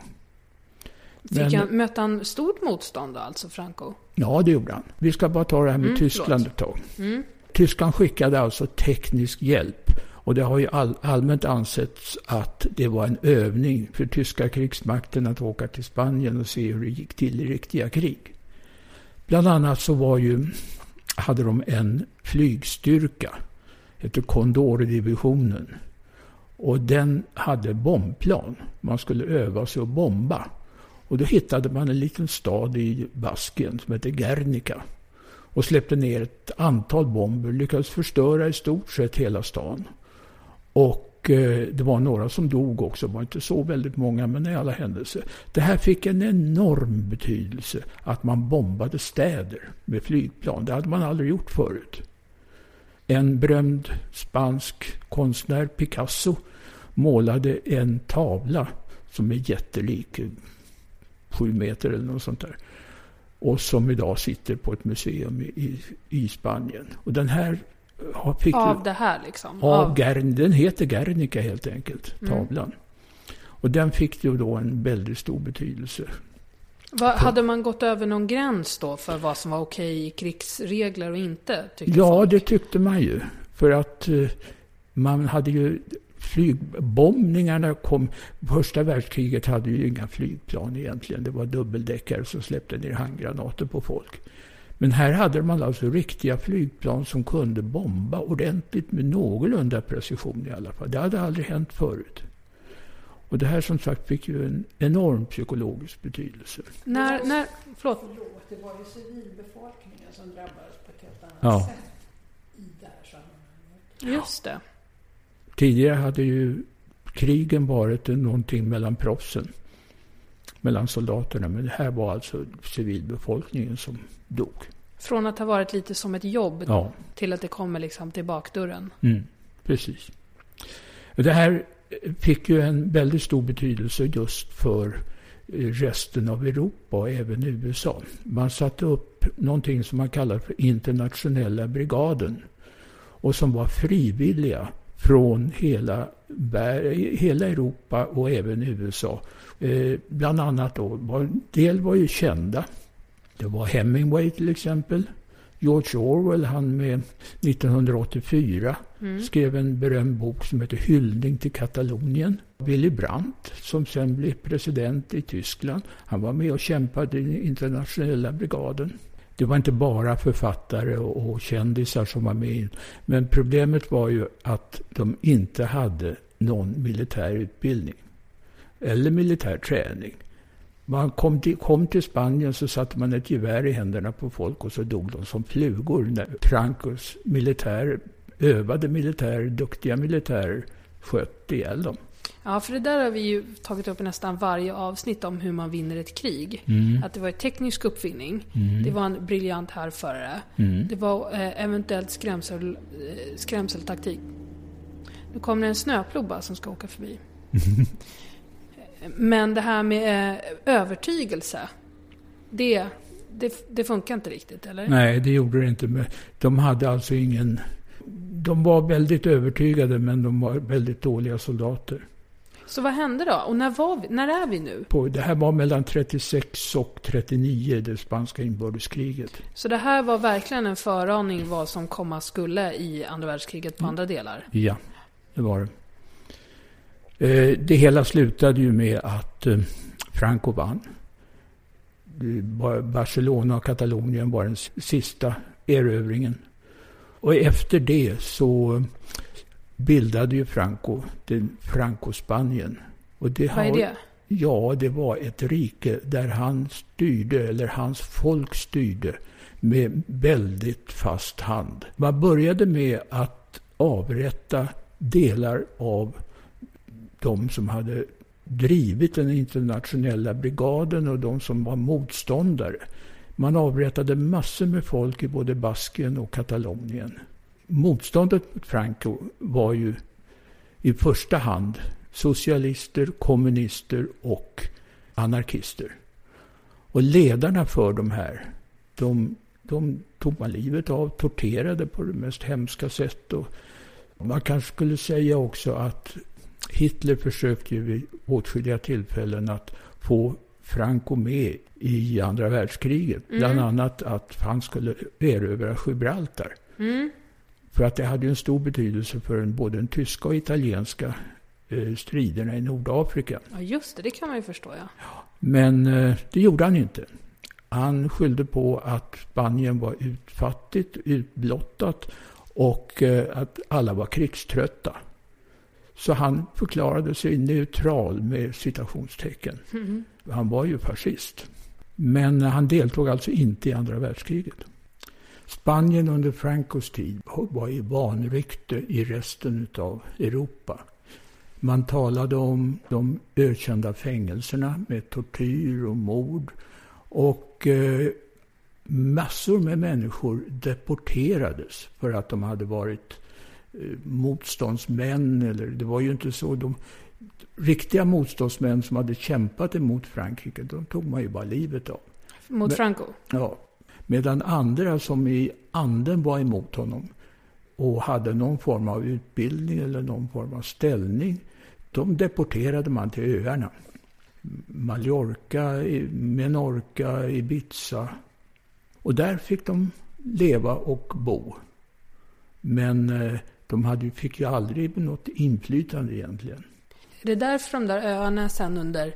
Men, han, mötte han stort motstånd då, alltså, Franco? Ja, det gjorde han. Vi ska bara ta det här med mm, Tyskland ett tag. Mm. Tyskland skickade alltså teknisk hjälp. Och det har ju all, allmänt ansetts att det var en övning för tyska krigsmakten att åka till Spanien och se hur det gick till i riktiga krig. Bland annat så var ju, hade de en flygstyrka, hette Condor-divisionen. Och den hade bombplan. Man skulle öva sig att bomba. Och då hittade man en liten stad i Baskien som hette Guernica. Och släppte ner ett antal bomber, lyckades förstöra i stort sett hela stan. Och Eh, det var några som dog också, det var inte så väldigt många, men i alla händelser. Det här fick en enorm betydelse, att man bombade städer med flygplan. Det hade man aldrig gjort förut. En berömd spansk konstnär, Picasso, målade en tavla som är jättelik, sju meter eller något sånt där. Och som idag sitter på ett museum i, i Spanien. Och den här Fick, av det här liksom? Av, av... Gern, den heter Guernica helt enkelt, mm. tavlan. Mm. Och den fick ju då en väldigt stor betydelse. Va, hade man gått över någon gräns då för vad som var okej i krigsregler och inte? Ja, folk? det tyckte man ju. För att eh, man hade ju flygbombningarna kom. Första världskriget hade ju inga flygplan egentligen. Det var dubbeldäckare som släppte ner handgranater på folk. Men här hade man alltså riktiga flygplan som kunde bomba ordentligt med någorlunda precision i alla fall. Det hade aldrig hänt förut. Och det här som sagt fick ju en enorm psykologisk betydelse. När, när, förlåt. Förlåt, det var ju civilbefolkningen som drabbades på ett helt annat Ja. sätt i det här sammanhanget. Just det. Tidigare hade ju krigen varit någonting mellan proffsen. Mellan soldaterna. Men det här var alltså civilbefolkningen som dog. Från att ha varit lite som ett jobb Ja, till att det kommer liksom till bakdörren. mm, precis. Det här fick ju en väldigt stor betydelse just för eh, resten av Europa och även USA. Man satte upp någonting som man kallar för internationella brigaden. Och som var frivilliga från hela, hela Europa och även USA. Eh, bland annat då, var, en del var ju kända. Det var Hemingway till exempel. George Orwell, han med 1984, skrev en berömd bok som heter Hyllning till Katalonien. Willy Brandt, som sen blev president i Tyskland, han var med och kämpade i den internationella brigaden. Det var inte bara författare och och kändisar som var med. Men problemet var ju att de inte hade någon militär utbildning. Eller militär träning. Man kom till, kom till Spanien så satte man ett gevär i händerna på folk och så dog de som flugor när Francos militär, övade militärer, duktiga militärer sköt ihjäl dem. Ja, för det där har vi ju tagit upp i nästan varje avsnitt om hur man vinner ett krig. Att det var en teknisk uppfinning. Det var en briljant härförare. Det var eh, eventuellt skrämsel, eh, skrämseltaktik. Nu kommer det en snöplogga som ska åka förbi. Men det här med eh, övertygelse. Det, det, det funkar inte riktigt, eller? Nej, det gjorde det inte. De hade alltså ingen... De var väldigt övertygade men de var väldigt dåliga soldater. Så vad hände då? Och när, var vi, när är vi nu? På, det här var mellan 36 och 39, det spanska inbördeskriget. Så det här var verkligen en föraning vad som komma skulle i andra världskriget på andra delar? Ja, det var det. Eh, Det hela slutade ju med att eh, Franco vann. Var- Barcelona och Katalonien var den sista erövringen. Och efter det så bildade ju Franco den Franco-Spanien. Och det Vad är har- det? Ja, det var ett rike där han styrde, eller hans folk styrde, med väldigt fast hand. Man började med att avrätta delar av de som hade drivit den internationella brigaden och de som var motståndare. Man avrättade massor med folk i både Baskien och Katalonien. Motståndet mot Franco var ju i första hand socialister, kommunister och anarkister. Och ledarna för de här, de, de tog man livet av, torterade på det mest hemska sätt. Och man kanske skulle säga också att Hitler försökte ju vid åtskilliga tillfällen att få Franco med i andra världskriget. Bland annat att han skulle erövra Gibraltar. För att det hade ju en stor betydelse för både den tyska och italienska eh, striderna i Nordafrika. Ja, just det. Det kan man ju förstå, ja. Men eh, det gjorde han inte. Han skyllde på att Spanien var utfattigt, utblottat och eh, att alla var krigströtta. Så han förklarade sig neutral med citationstecken. Han var ju fascist. Men han deltog alltså inte i andra världskriget. Spanien under Francos tid var i vanrykte i resten av Europa. Man talade om de ökända fängelserna med tortyr och mord. Och eh, massor med människor deporterades för att de hade varit motståndsmän. Eller, det var ju inte så. De, riktiga motståndsmän som hade kämpat emot Frankrike, de tog man ju bara livet av. Mot Men- Franco. Ja. Medan andra som i anden var emot honom och hade någon form av utbildning eller någon form av ställning, de deporterade man till öarna. Mallorca, Menorca, Ibiza. Och där fick de leva och bo. Men eh, de hade, fick ju aldrig något inflytande egentligen. Är det därför de där öarna sen under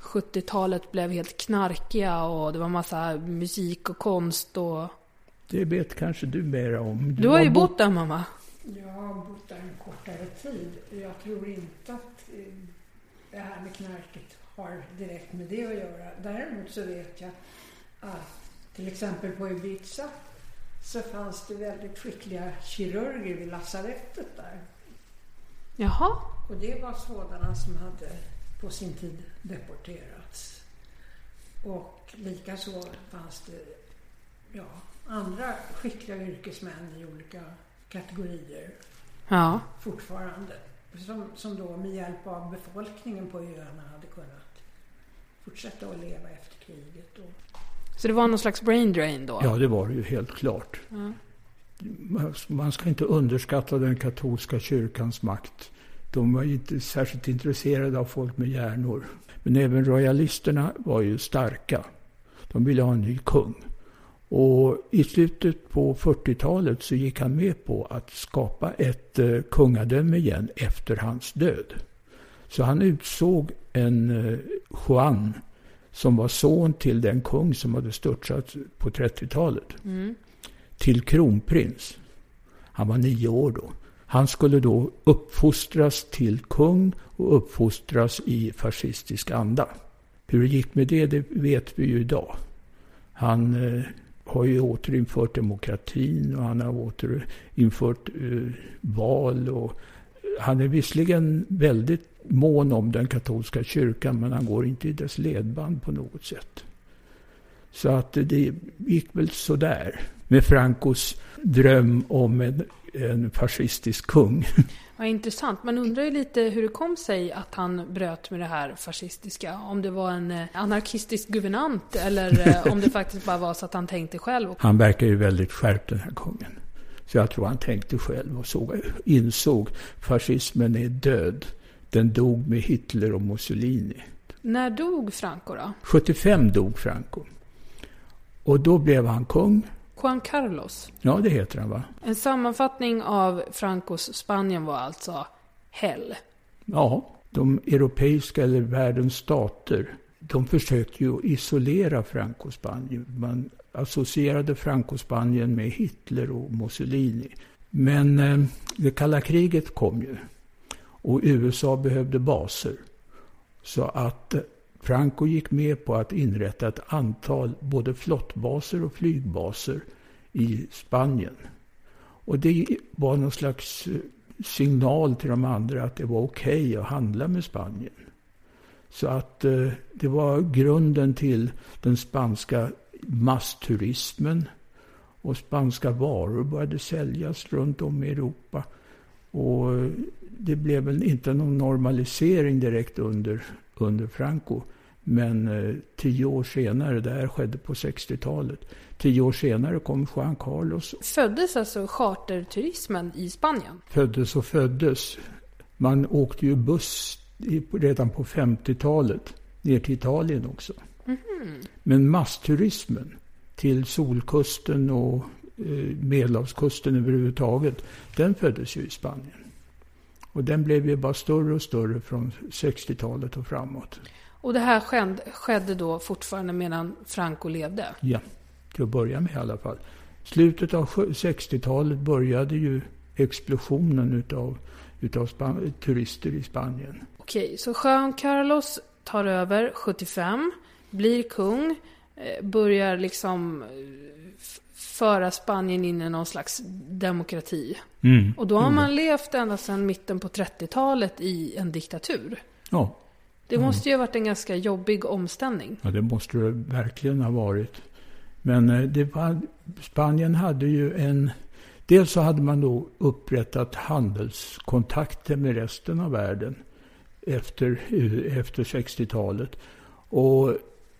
70-talet blev helt knarkiga och det var massa musik och konst och... Det vet kanske du mera om. Du har ju bott där mamma. Jag har bott där en kortare tid. Jag tror inte att... eh, det här med knarket har direkt med det att göra. Däremot så vet jag att till exempel på Ibiza så fanns det väldigt skickliga kirurger vid lasarettet där. Jaha. Och det var sådana som hade på sin tid deporterats. Och likaså fanns det ja, andra skickliga yrkesmän i olika kategorier Ja. fortfarande. Som, som då med hjälp av befolkningen på öarna hade kunnat fortsätta att leva efter kriget. Och, Så det var någon slags brain drain då? Ja, det var det ju helt klart. Man- Man ska inte underskatta den katolska kyrkans makt. De var inte särskilt intresserade av folk med hjärnor. Men även royalisterna var ju starka. De ville ha en ny kung. Och i slutet på 40-talet så gick han med på att skapa ett eh, kungadöme igen efter hans död. Så han utsåg en eh, Juan som var son till den kung som hade störtat på 30-talet till kronprins. Han var nio år då. Han skulle då uppfostras till kung och uppfostras i fascistisk anda. Hur det gick med det, det vet vi ju idag. Han eh, har ju återinfört demokratin och han har återinfört eh, val. Och han är visserligen väldigt mån om den katolska kyrkan men han går inte i dess ledband på något sätt. Så att det gick väl sådär med Francos dröm om en, en fascistisk kung. Vad intressant. Man undrar ju lite hur det kom sig att han bröt med det här fascistiska. Om det var en eh, anarkistisk guvernant eller eh, om det faktiskt bara var så att han tänkte själv. Han verkar ju väldigt skärpt den här kungen. Så jag tror han tänkte själv och såg, insåg fascismen är död. Den dog med Hitler och Mussolini. När dog Franco då? 75 dog Franco. Och då blev han kung. Juan Carlos. Ja, det heter han va? En sammanfattning av Francos Spanien var alltså hell. Ja, de europeiska eller världens stater, de försökte ju isolera Franco-Spanien. Man associerade Franco-Spanien med Hitler och Mussolini. Men eh, det kalla kriget kom ju. Och USA behövde baser. Så att eh, Franco gick med på att inrätta ett antal både flottbaser och flygbaser i Spanien. Och det var någon slags eh, signal till de andra att det var okej att handla med Spanien. Så att eh, det var grunden till den spanska massturismen. Och spanska varor började säljas runt om i Europa. Och det blev väl inte någon normalisering direkt under, under Franco. Men eh, tio år senare, det här skedde på 60-talet. Tio år senare kom Juan Carlos Föddes alltså charterturismen i Spanien? föddes och föddes. Man åkte ju buss i- redan på 50-talet ner till Italien också. Men massturismen till Solkusten och Medelhavskusten överhuvudtaget, den föddes ju i Spanien. Och den blev ju bara större och större från 60-talet och framåt. Och det här skedde, skedde då fortfarande medan Franco levde? Ja, till att börja med i alla fall. Slutet av sjö- 60-talet började ju explosionen utav, utav Span- turister i Spanien. Okej, så Juan Carlos tar över 75, blir kung, eh, börjar liksom eh, föra Spanien in i någon slags demokrati. Och då har man levt ända sedan mitten på 30-talet i en diktatur. Ja, Det måste ju ha varit en ganska jobbig omställning. Ja, det måste det verkligen ha varit. Men eh, var, Spanien hade ju en... Dels så hade man då upprättat handelskontakter med resten av världen efter, eh, efter 60-talet. Och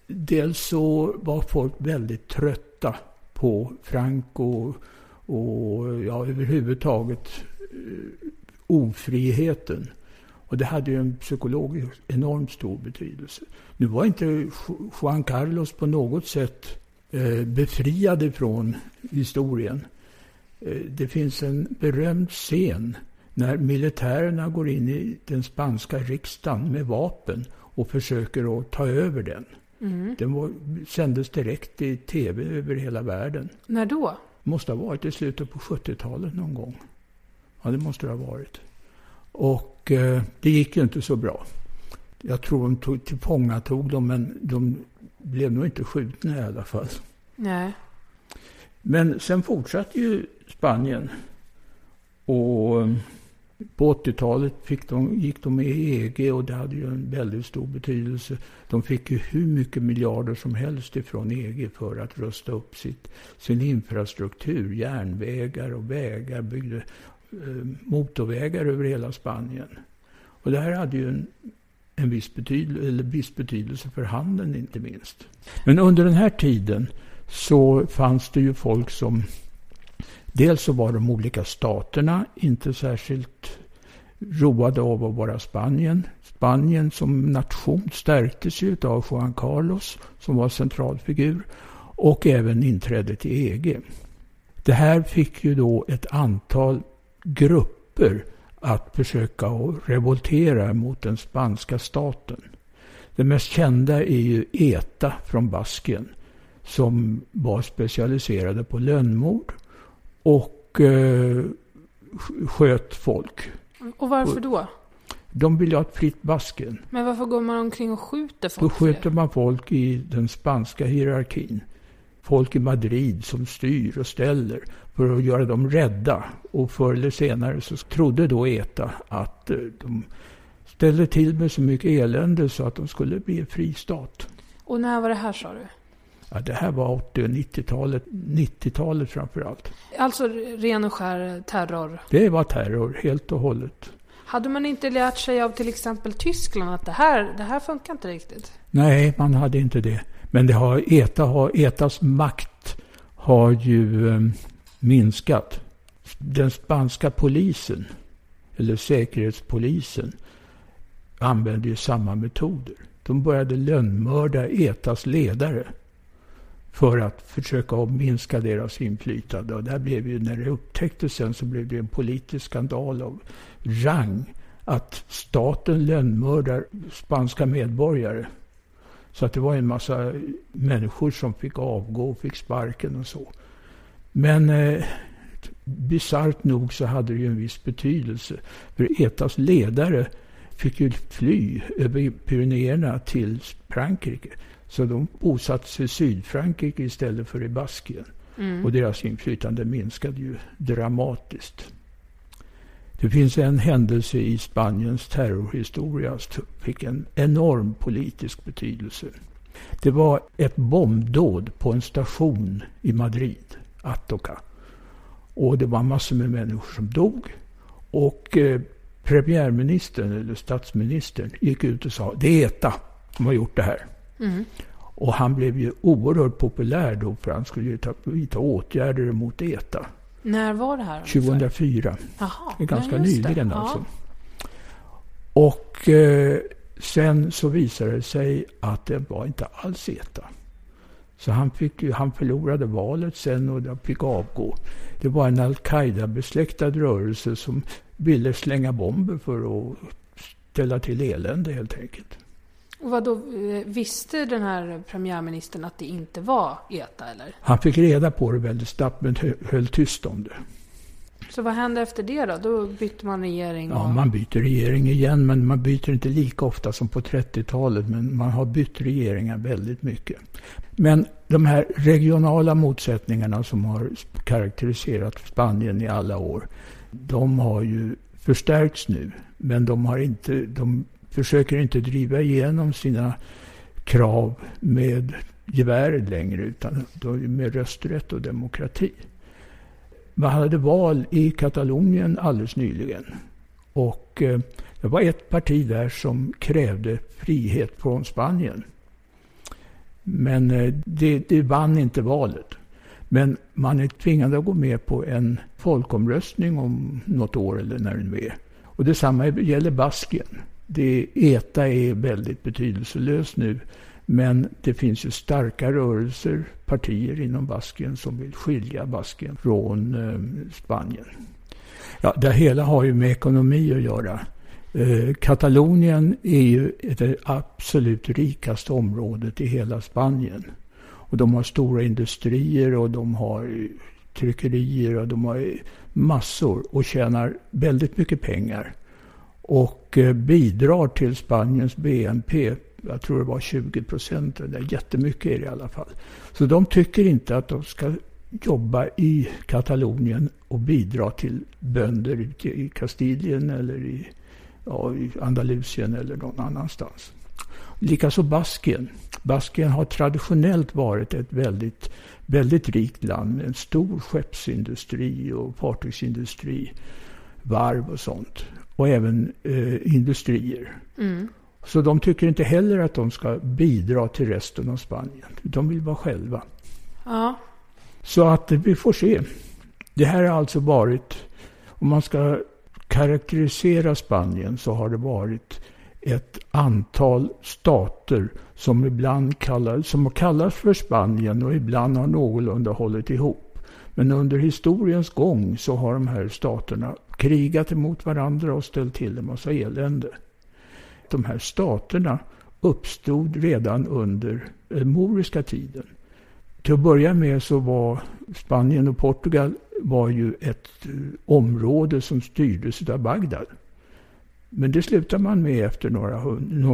dels så var folk väldigt trötta på Franco och ja, överhuvudtaget eh, ofriheten. Och det hade ju en psykologiskt enormt stor betydelse. Nu var inte Juan Carlos på något sätt eh, befriad från historien. Eh, det finns en berömd scen när militärerna går in i den spanska riksdagen med vapen och försöker att ta över den. Den var, sändes direkt i tv över hela världen. När då? Måste ha varit i slutet på 70-talet någon gång. Ja, det måste det ha varit. Och eh, det gick ju inte så bra. Jag tror de tog, tillfångatog dem, men de blev nog inte skjutna i alla fall. Nej. Men sen fortsatte ju Spanien. Och eh, på 80-talet fick de, gick de med i EG och det hade ju en väldigt stor betydelse. De fick ju hur mycket miljarder som helst ifrån EG för att rusta upp sitt, sin infrastruktur. Järnvägar och vägar, byggde eh, motorvägar över hela Spanien. Och det här hade ju en, en viss, betydelse, eller viss betydelse för handeln inte minst. Men under den här tiden så fanns det ju folk som Dels så var de olika staterna inte särskilt roade av att vara Spanien. Spanien som nation stärktes ju av Juan Carlos som var centralfigur och även inträdet i EG. Det här fick ju då ett antal grupper att försöka revoltera mot den spanska staten. Det mest kända är ju ETA från Baskien som var specialiserade på lönnmord och eh, sköt folk. Och varför då? De ville ha ett fritt Baskien. Men varför går man omkring och skjuter folk? Då skjuter man folk i den spanska hierarkin. Folk i Madrid som styr och ställer för att göra dem rädda. Och förr eller senare så trodde då ETA att eh, de ställde till med så mycket elände så att de skulle bli en fri stat. Och när var det här sa du? Ja, det här var 80 och 90-talet, 90-talet framför allt. Alltså ren och skär terror? Det var terror, helt och hållet. Hade man inte lärt sig av till exempel Tyskland att det här, det här funkar inte riktigt? Nej, man hade inte det. Men det har, ETA har, ETAs makt har ju eh, minskat. Den spanska polisen, eller säkerhetspolisen, använde ju samma metoder. De började lönnmörda ETAs ledare för att försöka minska deras inflytande. Och där blev ju, när det upptäcktes sen så blev det en politisk skandal av rang att staten lönnmördar spanska medborgare. Så att det var en massa människor som fick avgå och fick sparken och så. Men eh, bisarrt nog så hade det ju en viss betydelse. För ETAs ledare fick ju fly över Pyrenéerna till Frankrike. Så de bosatte sig i Sydfrankrike istället för i Baskien. Mm. Och deras inflytande minskade ju dramatiskt. Det finns en händelse i Spaniens terrorhistoria som fick en enorm politisk betydelse. Det var ett bombdåd på en station i Madrid, Atoka. Och det var massor med människor som dog. Och eh, premiärministern, eller statsministern, gick ut och sa det är ETA som har gjort det här. Mm. Och han blev ju oerhört populär då för han skulle ju ta, vidta åtgärder mot ETA. När var det här? 2004. Jaha, det är ganska nyligen det. alltså. Och eh, sen så visade det sig att det var inte alls ETA. Så han, fick han förlorade valet sen och fick avgå. Det var en al-Qaida-besläktad rörelse som ville slänga bomber för att ställa till elände helt enkelt. Och vad då, eh, visste den här premiärministern att det inte var ETA eller? Han fick reda på det väldigt snabbt men höll tyst om det. Så vad hände efter det då? Då bytte man regering? Och... Ja, man byter regering igen men man byter inte lika ofta som på 30-talet. Men man har bytt regeringar väldigt mycket. Men de här regionala motsättningarna som har karaktäriserat Spanien i alla år. De har ju förstärkts nu. Men de har inte, de försöker inte driva igenom sina krav med gevär längre utan med rösträtt och demokrati. Man hade val i Katalonien alldeles nyligen. Och eh, det var ett parti där som krävde frihet från Spanien. Men eh, det, det vann inte valet. Men man är tvingad att gå med på en folkomröstning om något år eller när det nu är. Och detsamma gäller Baskien det ETA är väldigt betydelselöst nu. Men det finns ju starka rörelser, partier inom Baskien som vill skilja Baskien från eh, Spanien. Ja, det hela har ju med ekonomi att göra. Eh, Katalonien är ju det absolut rikaste området i hela Spanien. Och de har stora industrier och de har tryckerier och de har massor och tjänar väldigt mycket pengar och eh, bidrar till Spaniens BNP. Jag tror det var 20 procent. Det är jättemycket är det i alla fall. Så de tycker inte att de ska jobba i Katalonien och bidra till bönder i Kastilien eller i, ja, i Andalusien eller någon annanstans. Likaså Baskien. Baskien har traditionellt varit ett väldigt, väldigt rikt land med en stor skeppsindustri och fartygsindustri, varv och sånt. Och även eh, industrier. Mm. Så de tycker inte heller att de ska bidra till resten av Spanien. De vill vara själva. Ja. Så att vi får se. Det här har alltså varit, om man ska karaktärisera Spanien så har det varit ett antal stater som ibland kallas, som kallas för Spanien och ibland har någorlunda hållit ihop. Men under historiens gång så har de här staterna krigat emot varandra och ställt till en massa elände. De här staterna uppstod redan under den moriska tiden. Till att börja med så var Spanien och Portugal var ju ett eh, område som styrdes av Bagdad. Men det slutade man med efter några,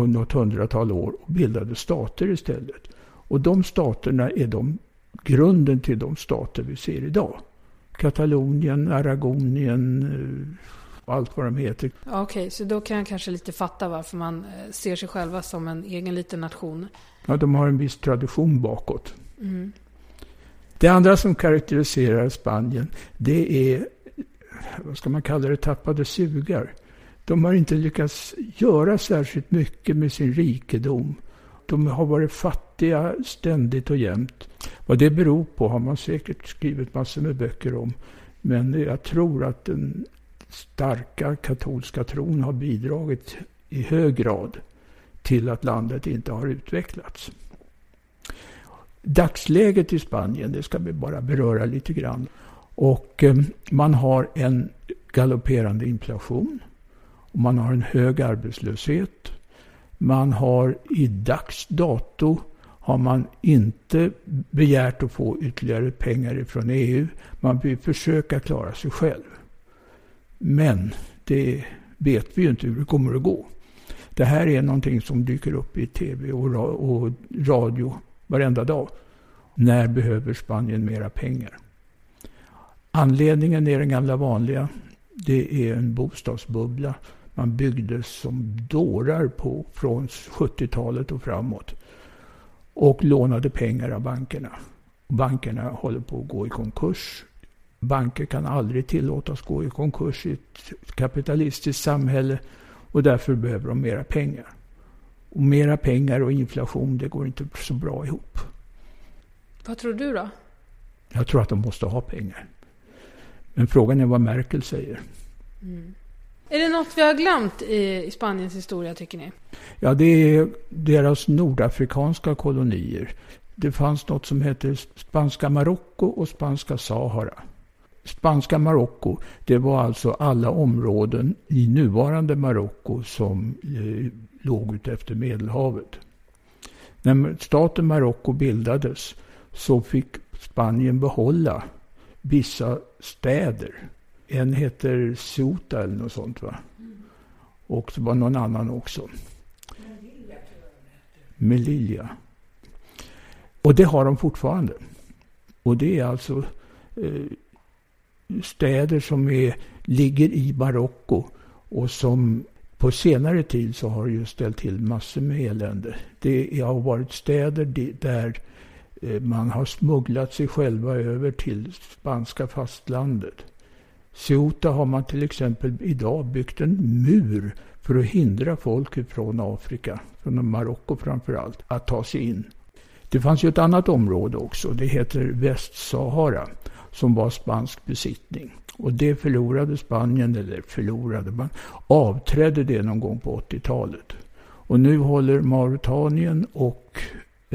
något hundratal år och bildade stater istället. Och de staterna är de, grunden till de stater vi ser idag. Katalonien, Aragonien, eh, allt vad de heter. Okej, okay, så då kan jag kanske lite fatta varför man eh, ser sig själva som en egen liten nation. Ja, de har en viss tradition bakåt. Mm. Det andra som karaktäriserar Spanien, det är, vad ska man kalla det, tappade sugar. De har inte lyckats göra särskilt mycket med sin rikedom. De har varit fattiga ständigt och jämt. Vad det beror på har man säkert skrivit massor med böcker om. Men jag tror att den starka katolska tron har bidragit i hög grad till att landet inte har utvecklats. Dagsläget i Spanien, det ska vi bara beröra lite grann. Och eh, man har en galopperande inflation. Och man har en hög arbetslöshet. Man har i dags dato har man inte begärt att få ytterligare pengar från EU. Man vill försöka klara sig själv. Men det vet vi ju inte hur det kommer att gå. Det här är någonting som dyker upp i tv och radio varenda dag. När behöver Spanien mera pengar? Anledningen är den gamla vanliga. Det är en bostadsbubbla. Man byggde som dårar på från 70-talet och framåt. Och lånade pengar av bankerna. Bankerna håller på att gå i konkurs. Banker kan aldrig tillåtas gå i konkurs i ett kapitalistiskt samhälle. Och därför behöver de mera pengar. Och mera pengar och inflation, det går inte så bra ihop. Vad tror du då? Jag tror att de måste ha pengar. Men frågan är vad Merkel säger. Mm. Är det något vi har glömt i, Spaniens historia, tycker ni? Ja, det är deras nordafrikanska kolonier. Det fanns något som hette Spanska Marocko och Spanska Sahara. Spanska Marocko, det var alltså alla områden i nuvarande Marocko som eh, låg utefter Medelhavet. När staten Marocko bildades så fick Spanien behålla vissa städer. En heter Ceuta eller något sånt va? Och det var någon annan också. Melilla. Och det har de fortfarande. Och det är alltså eh, städer som är, ligger i Marocko och som på senare tid så har ju ställt till massor med elände. Det har varit städer där eh, man har smugglat sig själva över till spanska fastlandet. Ceuta har man till exempel idag byggt en mur för att hindra folk från Afrika, från Marocko framför allt, att ta sig in. Det fanns ju ett annat område också, det heter Västsahara, som var spansk besittning. Och det förlorade Spanien, eller förlorade, man avträdde det någon gång på 80-talet. Och nu håller Mauritanien och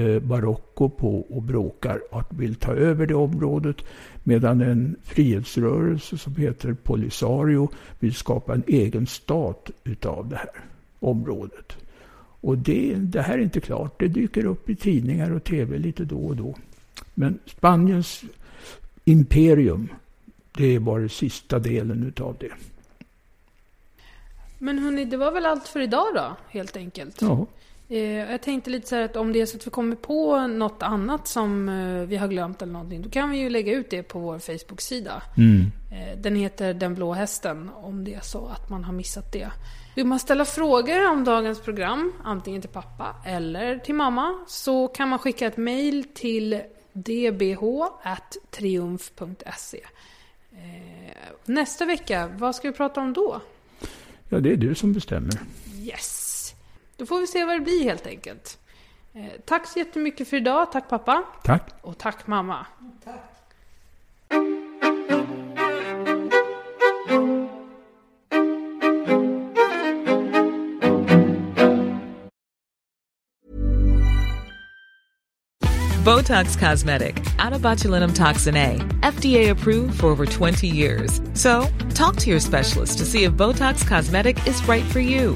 Marocko på och bråkar att vill ta över det området medan en frihetsrörelse som heter Polisario vill skapa en egen stat utav det här området. Och det, det här är inte klart. Det dyker upp i tidningar och tv lite då och då. Men Spaniens imperium det är bara sista delen utav det. Men hörni, det var väl allt för idag då, helt enkelt. Ja. Eh, jag tänkte lite så här att om det är så att vi kommer på något annat som eh, vi har glömt eller någonting, då kan vi ju lägga ut det på vår Facebook-sida. Mm. Eh, den heter Den blå hästen, om det är så att man har missat det. Vill man ställa frågor om dagens program, antingen till pappa eller till mamma, så kan man skicka ett mail till dbh.triumf.se. Nästa vecka, vad ska vi prata om då? ja, det är du som bestämmer. Yes! Då får vi se vad det blir helt enkelt. Eh, tack så jättemycket för idag. Tack pappa. Tack. Och tack mamma. Botox Cosmetic, out of botulinum toxin A, FDA approved for over 20 years. So, talk to your specialist to see if Botox Cosmetic is right for you.